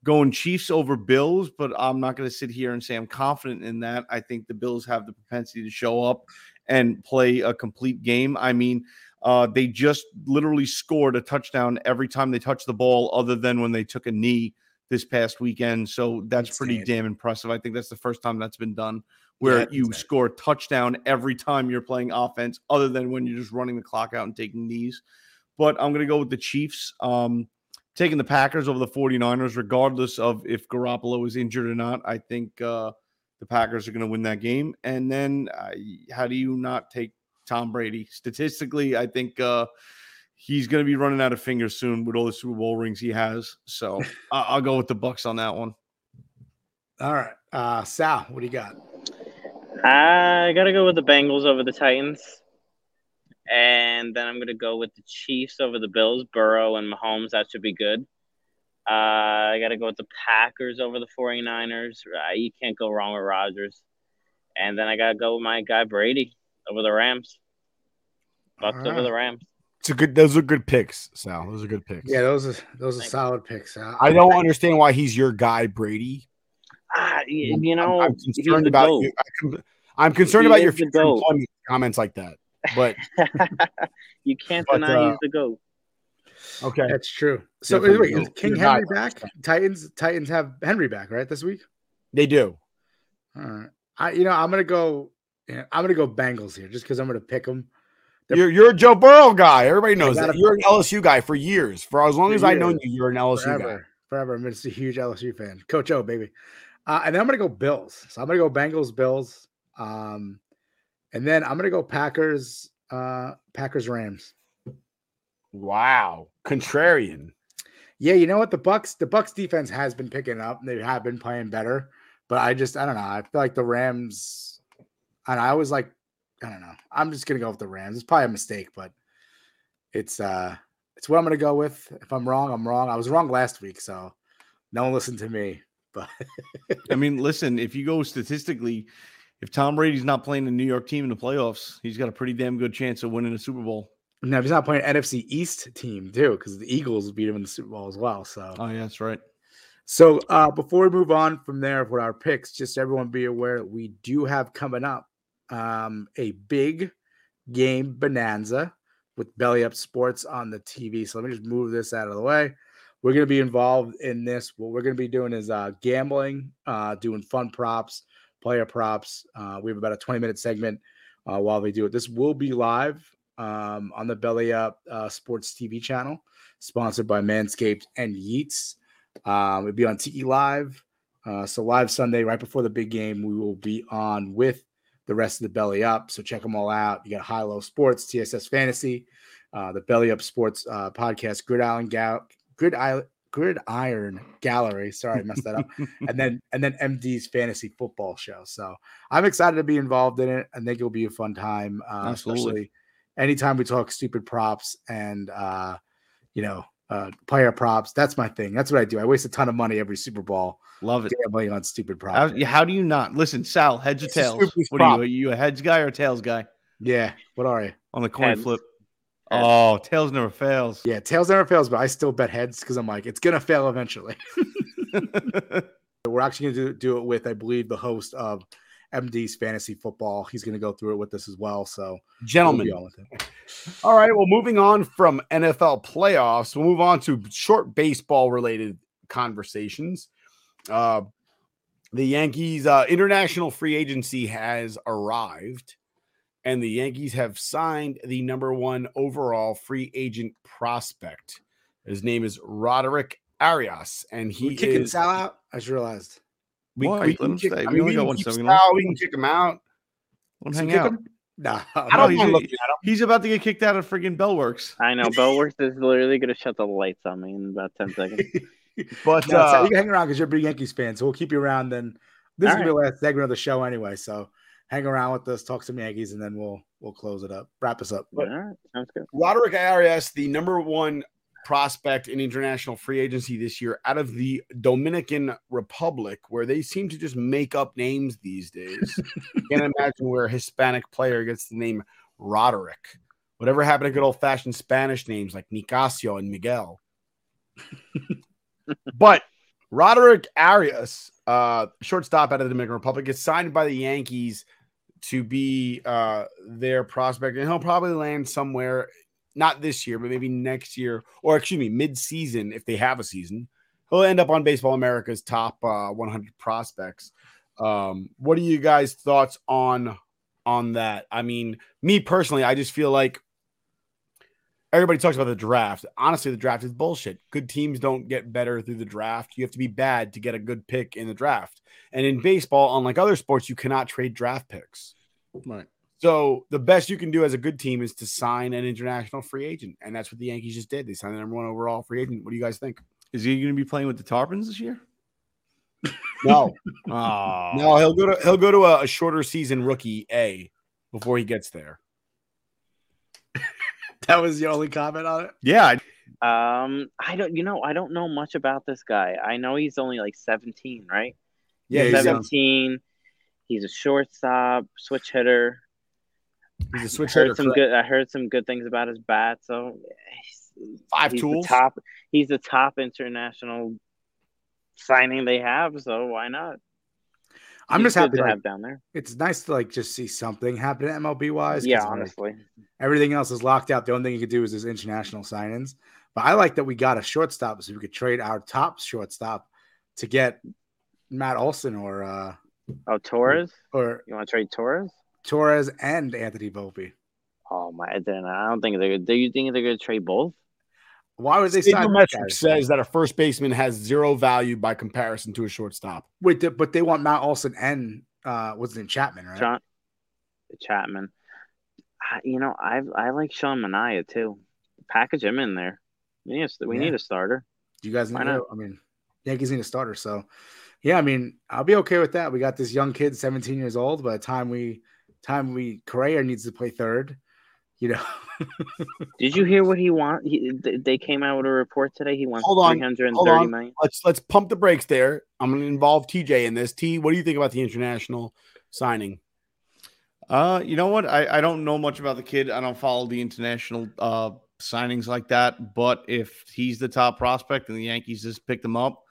Going Chiefs over Bills, but I'm not gonna sit here and say I'm confident in that. I think the Bills have the propensity to show up and play a complete game. I mean, uh, they just literally scored a touchdown every time they touched the ball, other than when they took a knee this past weekend. So that's pretty damn impressive. I think that's the first time that's been done where Yeah, you score a touchdown every time you're playing offense, other than when you're just running the clock out and taking knees. But I'm going to go with the Chiefs. Um, taking the Packers over the 49ers, regardless of if Garoppolo is injured or not. I think uh, the Packers are going to win that game. And then uh, how do you not take Tom Brady? Statistically, I think uh, he's going to be running out of fingers soon with all the Super Bowl rings he has. So *laughs* I- I'll go with the Bucks on that one. All right, uh, Sal, what do you got? I gotta go with the Bengals over the Titans. And then I'm gonna go with the Chiefs over the Bills. Burrow and Mahomes, that should be good. Uh, I gotta go with the Packers over the 49ers. Uh, you can't go wrong with Rodgers. And then I gotta go with my guy Brady over the Rams. Bucks over the Rams. It's a good. Those are good picks, Sal. Those are good picks. Yeah, those are those are solid picks. Sal. I don't understand why he's your guy, Brady. Ah, you, I'm- know, I'm, concerned about you. I'm, I'm concerned He about your future employment comments like that. But *laughs* you can't But, deny uh, he's the GOAT. okay, That's true. So Definitely wait, is King You're not- Henry back? Titans Titans have Henry back, right? This week? they do. All right. I you know, I'm gonna go yeah, I'm gonna go Bengals here just because I'm gonna pick them. They're- You're you're a Joe Burrow guy. Everybody knows that. You're an LSU guy for years. For as long as I've known you, you're an LSU guy. forever, forever. I'm just a huge LSU fan. Coach O, baby. Uh, and then I'm gonna go Bills. So I'm gonna go Bengals, Bills. Um, and then I'm gonna go Packers, uh, Packers, Rams. Wow, contrarian. Yeah, you know what? The Bucks, the Bucks defense has been picking up. They have been playing better, but I just I don't know. I feel like the Rams, and I was like, I don't know. I'm just gonna go with the Rams. It's probably a mistake, but it's uh it's what I'm gonna go with. If I'm wrong, I'm wrong. I was wrong last week, so no one listened to me. But I mean, listen, if you go statistically, if Tom Brady's not playing the New York team in the playoffs, he's got a pretty damn good chance of winning a Super Bowl. Now if he's not playing NFC East team too, because the Eagles beat him in the Super Bowl as well. So Oh, yeah, that's right. So uh, before we move on from there with our picks, just everyone be aware that we do have coming up um, a big game bonanza with Belly Up Sports on the TV. So let me just move this out of the way. We're going to be involved in this. What we're going to be doing is uh, gambling, uh, doing fun props, player props. Uh, we have about a 20 minute segment uh, while they do it. This will be live um, on the Belly Up uh, Sports TV channel, sponsored by Manscaped and Yeats. Um, it'll be on Tiki Live. Uh, so live Sunday, right before the big game, we will be on with the rest of the Belly Up. So check them all out. You got High Low Sports, TSS Fantasy, uh, the Belly Up Sports uh, podcast, Grid Island Gal, Grid Island. Grid Iron Gallery. Sorry, I messed that up. *laughs* and then and then MD's fantasy football show. So I'm excited to be involved in it. I think it'll be a fun time. Uh, Absolutely. especially anytime we talk stupid props and uh, you know uh, player props. That's my thing. That's what I do. I waste a ton of money every Super Bowl. Love it. Gambling on stupid How, props. yeah, how do you not listen, Sal? Heads or It's tails? stupid What are you? Are you a heads guy or a tails guy Yeah. What are you? on the coin Heads. flip? Oh, tails never fails. Yeah, tails never fails, but I still bet heads because I'm like, it's gonna fail eventually. *laughs* We're actually gonna do, do it with, I believe, the host of MD's fantasy football. He's gonna go through it with us as well. So we'll Gentlemen. be on with him. All right. Well, moving on from NFL playoffs, we'll move on to short baseball related conversations. Uh, the Yankees uh, international free agency has arrived, and the Yankees have signed the number one overall free agent prospect. His name is Roderick Arias, and he We kicking is Sal out. I just realized. We, Why? we Let can him kick, stay. I We mean, only we got can one Sal, left. We can kick him out. Let him hang out. him? Nah, *laughs* I don't he's, mind looking at him. he's about to get kicked out of friggin' Bellworks. I know Bellworks is literally gonna shut the lights on me in about ten seconds. *laughs* But No, uh, you can hang around because you're a big Yankees fan, so we'll keep you around. Then this is All gonna be the last segment of the show anyway. So hang around with us, talk some Yankees, and then we'll we'll close it up, wrap us up. All right, sounds good. Roderick Arias, the number one prospect in international free agency this year out of the Dominican Republic, where they seem to just make up names these days. *laughs* Can't imagine where a Hispanic player gets the name Roderick. Whatever happened to good old fashioned Spanish names like Nicasio and Miguel? *laughs* but Roderick Arias, uh, shortstop out of the Dominican Republic, is signed by the Yankees to be uh, their prospect, and he'll probably land somewhere, not this year, but maybe next year, or excuse me, mid-season if they have a season. He'll end up on Baseball America's top uh, 100 prospects. Um, what are you guys' thoughts on on that? I mean, me personally, I just feel like everybody talks about the draft. Honestly, the draft is bullshit. Good teams don't get better through the draft. You have to be bad to get a good pick in the draft. And in baseball, unlike other sports, you cannot trade draft picks. Right. So the best you can do as a good team is to sign an international free agent, and that's what the Yankees just did. They signed the number one overall free agent. What do you guys think? Is he going to be playing with the Tarpons this year? No, *laughs* *laughs* Oh, no, he'll go to he'll go to a, a shorter season rookie A before he gets there. *laughs* That was the only comment on it. Yeah, Um, I don't, you know, I don't know much about this guy. I know he's only like seventeen, right? Yeah, he's young. seventeen. He's a shortstop, switch hitter. He's a switch heard some good. I heard some good things about his bat. So he's, Five he's tools. The top. He's the top international signing they have. So why not? I'm He's just happy to like, have down there. It's nice to like just see something happen at MLB wise. Yeah, like, honestly. everything else is locked out. The only thing you could do is his international signings. But I like that we got a shortstop, so we could trade our top shortstop to get Matt Olson or uh Oh, Torres. or You want to trade Torres? Torres and Anthony Volpe. Oh my! Then I don't think they're. Do you think they're going to trade both? Why would they sign that guy? Sabermetrics says that a first baseman has zero value by comparison to a shortstop. Wait, but they want Matt Olson and uh what's his name Chapman, right? John Chapman. I, you know, I I like Sean Manaea too. Package him in there. We need a, we Yeah. need a starter. You guys Why need? I mean, Yankees need a starter. So, yeah, I mean, I'll be okay with that. We got this young kid, 17 years old. By the time we, time we, Correa needs to play third. You know, *laughs* Did you hear what he want? He, they came out with a report today. He wants Hold on, three hundred hold on. million. Let's let's pump the brakes there. I'm going to involve TJ in this. T, what do you think about the international signing? Uh, you know what? I, I don't know much about the kid. I don't follow the international uh signings like that. But if he's the top prospect and the Yankees just picked him up,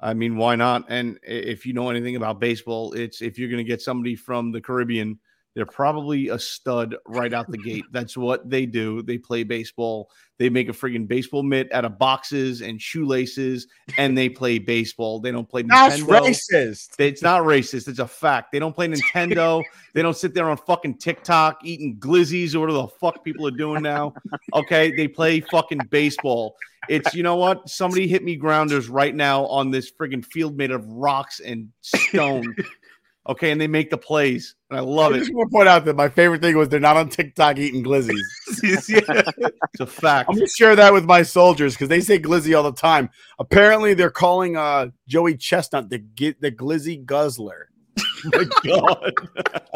I mean, why not? And if you know anything about baseball, it's if you're going to get somebody from the Caribbean, they're probably a stud right out the gate. *laughs* That's what they do. They play baseball. They make a friggin' baseball mitt out of boxes and shoelaces, and they play baseball. They don't play That's Nintendo. racist. It's not racist. It's a fact. They don't play Nintendo. *laughs* they don't sit there on fucking TikTok eating glizzies or whatever the fuck people are doing now. Okay. They play fucking baseball. It's, you know what? Somebody hit me grounders right now on this friggin' field made of rocks and stone. *laughs* Okay. And they make the plays. And I love I it. just want to point out that my favorite thing was they're not on TikTok eating glizzies. *laughs* It's a fact. I'm gonna share that with my soldiers because they say glizzy all the time. Apparently, they're calling uh Joey Chestnut the gi- the glizzy guzzler. *laughs* my God.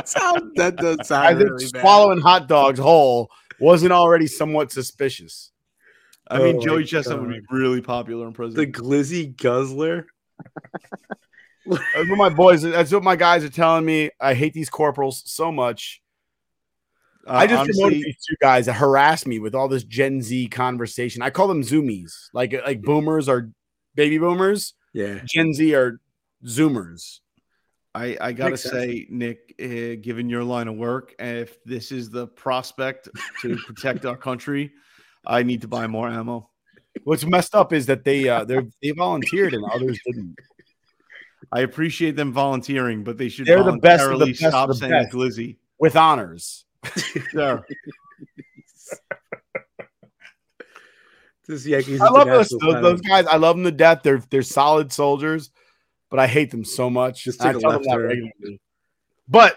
sound, that does sound. I think really bad. swallowing hot dogs whole wasn't already somewhat suspicious. I mean, Oh my Joey Chestnut would be really popular in prison. The glizzy guzzler. That's what my boys. That's what my guys are telling me. I hate these corporals so much. Uh, I just honestly- promoted these two guys that harass me with all this Gen Z conversation. I call them Zoomies, like like boomers are baby boomers. Yeah. Gen Z are Zoomers. I, I gotta Makes sense. say, Nick, uh, given your line of work, if this is the prospect to protect our country, I need to buy more ammo. What's messed up is that they uh they they volunteered and others didn't. I appreciate them volunteering, but they should They're the best of the best of stop the saying best. glizzy. with honors. *laughs* *laughs* This Yankees. I love those, international those, those guys. I love them to death. They're they're solid soldiers. but I hate them so much. Just take a tell them left that turn. regularly. But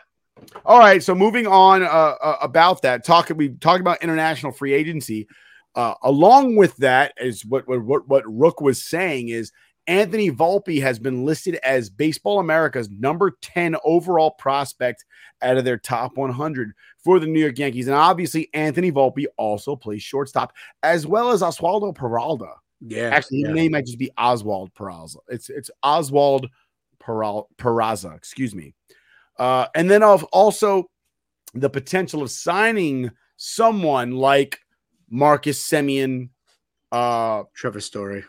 all right, so moving on uh, uh, about that, talk we talked about international free agency. Uh, along with that, is what, what what what Rook was saying is Anthony Volpe has been listed as Baseball America's number 10 overall prospect out of their top 100 for the New York Yankees. And obviously, Anthony Volpe also plays shortstop, as well as Oswaldo Peralta. Yeah. Actually, his name might just be Oswald Peraza. It's it's Oswald Peral- Peraza, excuse me. Uh, and then of also the potential of signing someone like Marcus Semien, uh, Trevor Story,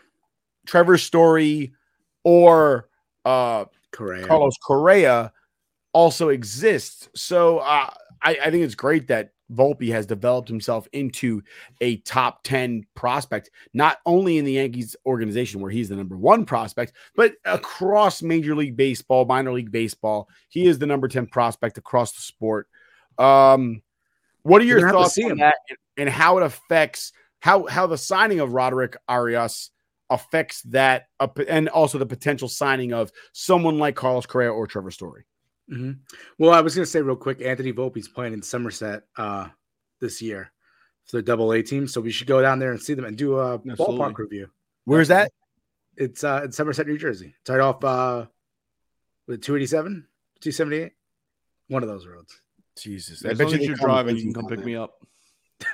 Trevor Story, or uh, Correa. Carlos Correa also exists. So uh, I, I think it's great that Volpe has developed himself into a top 10 prospect, not only in the Yankees organization where he's the number one prospect, but across Major League Baseball, minor league baseball. He is the number 10 prospect across the sport. Um, what are your gonna have to thoughts on him. that and, and how it affects how how the signing of Roderick Arias affects that uh, and also the potential signing of someone like Carlos Correa or Trevor Story? Mhm. Well, I was going to say real quick, Anthony Volpe's playing in Somerset uh, this year for the Double A team, so we should go down there and see them and do a Absolutely. ballpark review. Where's that? It's uh, in Somerset, New Jersey. It's right off uh, with 287, 278, one of those roads. Jesus, As long as you're driving, you can come pick me up. *laughs*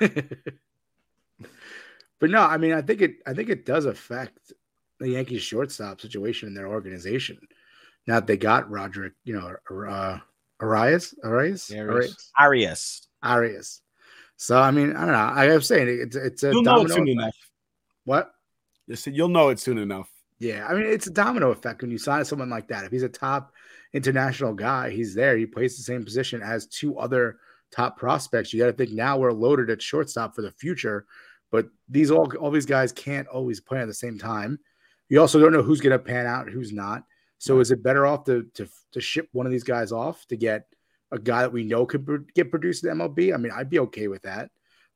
But no, I mean, I think it. I think it does affect the Yankees shortstop situation in their organization. Now that they got Roderick, you know, uh, Arias, Arias, Arias. Arias. Arias. So I mean, I don't know. I am saying it's it's a You'll know it domino soon effect. enough. What? Yes, you'll know it soon enough. Yeah, I mean, it's a domino effect when you sign someone like that. If he's a top international guy, he's there. He plays the same position as two other top prospects. You got to think now we're loaded at shortstop for the future, but these all all these guys can't always play at the same time. You also don't know who's going to pan out, and who's not. So is it better off to to to ship one of these guys off to get a guy that we know could pro- get produced in MLB? I mean, I'd be okay with that.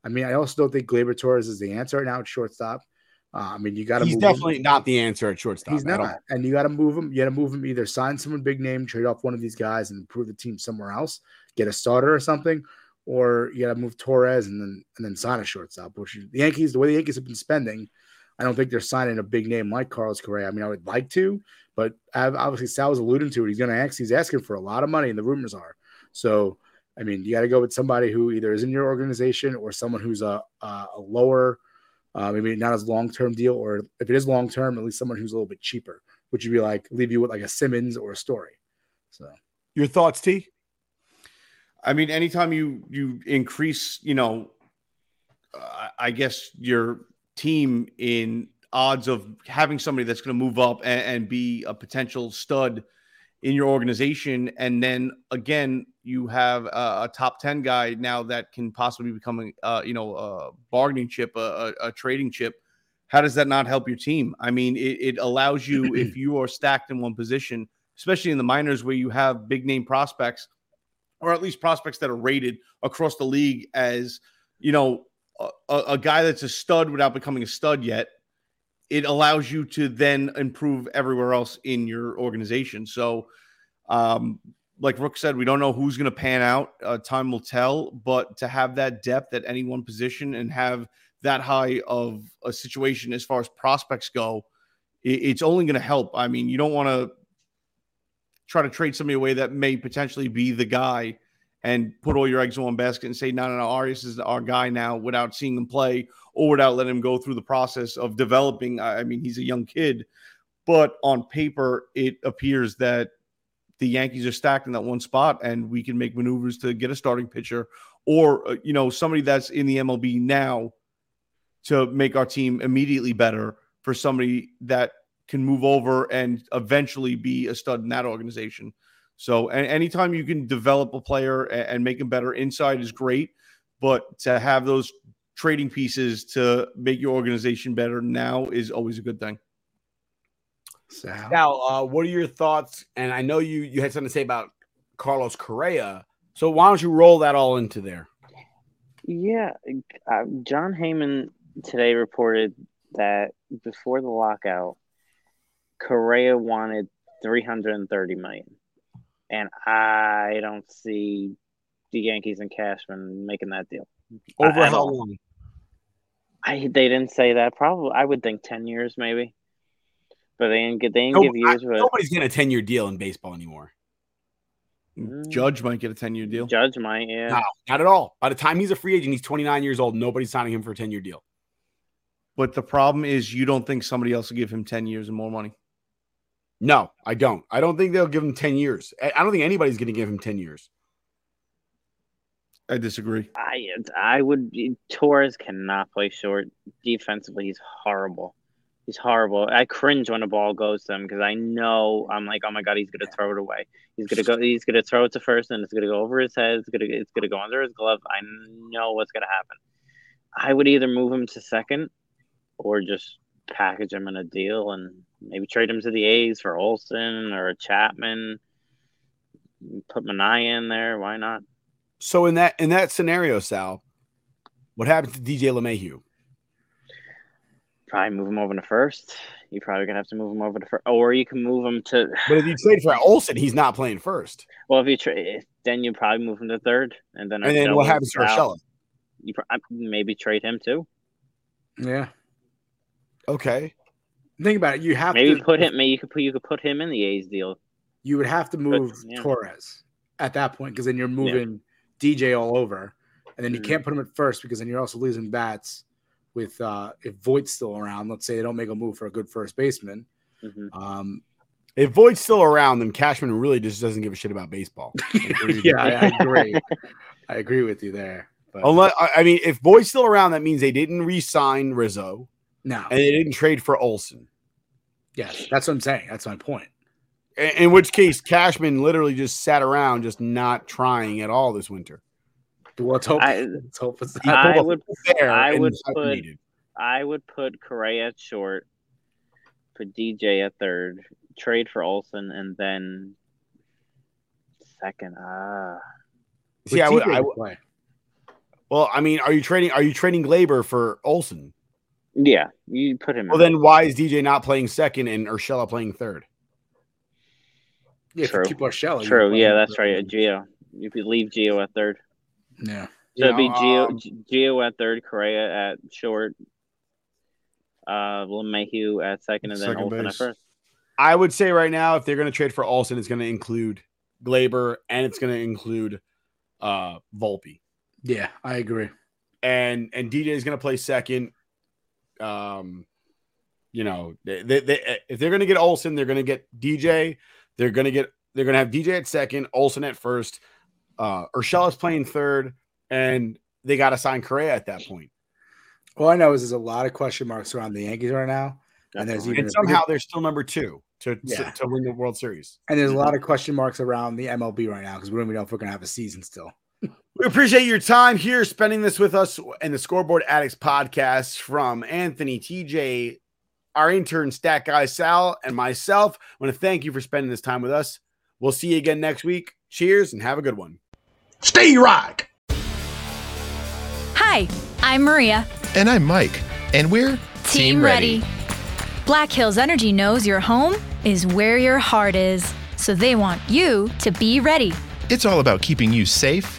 I mean, I also don't think Gleyber Torres is the answer right now at shortstop. Uh, I mean, you got to. He's definitely not the answer at shortstop. He's not, and you got to move him. You got to move him. Either sign someone big name, trade off one of these guys, and improve the team somewhere else. Get a starter or something, or you got to move Torres and then and then sign a shortstop. Which the Yankees, the way the Yankees have been spending, I don't think they're signing a big name like Carlos Correa. I mean, I would like to, but I've- obviously Sal was alluding to it. He's going to ask. He's asking for a lot of money, and the rumors are. So, I mean, you got to go with somebody who either is in your organization or someone who's a a, a lower, uh, maybe not as long term deal, or if it is long term, at least someone who's a little bit cheaper. Which would be like leave you with like a Simmons or a Story. So, Your thoughts, T? I mean, anytime you you increase, you know, uh, I guess your team in odds of having somebody that's going to move up and, and be a potential stud in your organization, and then again you have a, a top ten guy now that can possibly become a uh, you know a bargaining chip, a, a, a trading chip. How does that not help your team? I mean, it, it allows you if *clears throat* you are stacked in one position, especially in the minors where you have big name prospects or at least prospects that are rated across the league as you know a, a guy that's a stud without becoming a stud yet it allows you to then improve everywhere else in your organization. So um like rook said we don't know who's going to pan out. Uh, time will tell but to have that depth at any one position and have that high of a situation as far as prospects go it, it's only going to help. I mean you don't want to try to trade somebody away that may potentially be the guy and put all your eggs in one basket and say, no, no, no, Arias is our guy now without seeing him play or without letting him go through the process of developing. I mean, he's a young kid, but on paper, it appears that the Yankees are stacked in that one spot and we can make maneuvers to get a starting pitcher or, uh, you know, somebody that's in the MLB now to make our team immediately better for somebody that can move over and eventually be a stud in that organization. So, and anytime you can develop a player and, and make him better inside is great, but to have those trading pieces to make your organization better now is always a good thing. So now, uh, what are your thoughts? And I know you you had something to say about Carlos Correa. So why don't you roll that all into there? Yeah, uh, Jon Heyman today reported that before the lockout, Correa wanted 330 million. And I don't see the Yankees and Cashman making that deal. Over At how all. long? I they didn't say that. Probably I would think 10 years maybe. But they didn't get they didn't No, give years I- but nobody's getting a 10 year deal in baseball anymore. Mm. Judge might get a 10 year deal. Judge might, yeah. No, not at all. By the time he's a free agent, he's 29 years old. Nobody's signing him for a 10 year deal. But the problem is, you don't think somebody else will give him 10 years and more money. No, I don't. I don't think they'll give him 10 years. I I don't think anybody's going to give him 10 years. I disagree. I I would Torres cannot play short defensively. He's horrible. He's horrible. I cringe when a ball goes to him because I know I'm like, oh my god, he's gonna throw it away. He's gonna go. He's gonna throw it to first, and it's gonna go over his head. It's gonna it's gonna go under his glove. I know what's gonna happen. I would either move him to second, or just package him in a deal and maybe trade him to the A's for Olson or a Chapman. Put Manaea in there. Why not? So in that in that scenario, Sal, what happens to DJ LeMahieu? Probably move him over to first. You're probably gonna have to move him over to first, or you can move him to. But if you trade for Olson, he's not playing first. Well, if you trade, then you probably move him to third, and then And then what happens to is out. Urshela? You pro- maybe trade him too. Yeah. Okay. Think about it. You have Maybe to put him. Maybe you could put you could put him in the A's deal. You would have to move yeah. Torres at that point because then you're moving DJ all over, and then you Mhm. can't put him at first because then you're also losing bats with uh if Voit's still around. Let's say they don't make a move for a good first baseman. Mm-hmm. Um, If Voit's still around, then Cashman really just doesn't give a shit about baseball. *laughs* *laughs* yeah, I, I agree. I agree with you there. But Unless I I mean, if Voit's still around, that means they didn't re-sign Rizzo. No. and they didn't trade for Olson. yes, that's what I'm saying. That's my point. In, in which case, Cashman literally just sat around, just not trying at all this winter. Well, let's hope. I- let's hope it's He I would. fair I would put. hyphenated. I would put Correa at short. Put DJ at third. Trade for Olson, and then second. Ah. See, I would, I would- well, I mean, are you trading? Are you trading Gleyber for Olson? Yeah, you put him. Well, then why is DJ not playing second and Urshela playing third? Yeah, True. if you keep Urshela, you True. Yeah, that's for- right. Geo. You could leave Geo at third. Yeah. So it'd be Geo, um, Geo at third, Correa at short, uh, LeMahieu at second, and then Second Olson at first. I would say right now, if they're going to trade for Olson, it's going to include Gleyber and it's going to include uh Volpe. Yeah, I agree. and and DJ is going to play second. Um, you know, they, they, they, if they're going to get Olson, they're going to get DJ. They're going to get they're going to have DJ at second, Olson at first. Uh, Urshela's playing third, and they got to sign Correa at that point. All I know is there's a lot of question marks around the Yankees right now, and there's even And somehow they're still number two to Yeah. to, to win the World Series. and there's a lot of question marks around the MLB right now because we don't even know if we're gonna have a season still. We appreciate your time here, spending this with us in the Scoreboard Addicts podcast from Anthony, TJ, our intern, Stat Guy Sal, and myself. I want to thank you for spending this time with us. We'll see you again next week. Cheers and have a good one. Stay rock. Hi, I'm Maria. And I'm Mike, and we're Team, ready. Black Hills Energy knows your home is where your heart is, so they want you to be ready. It's all about keeping you safe,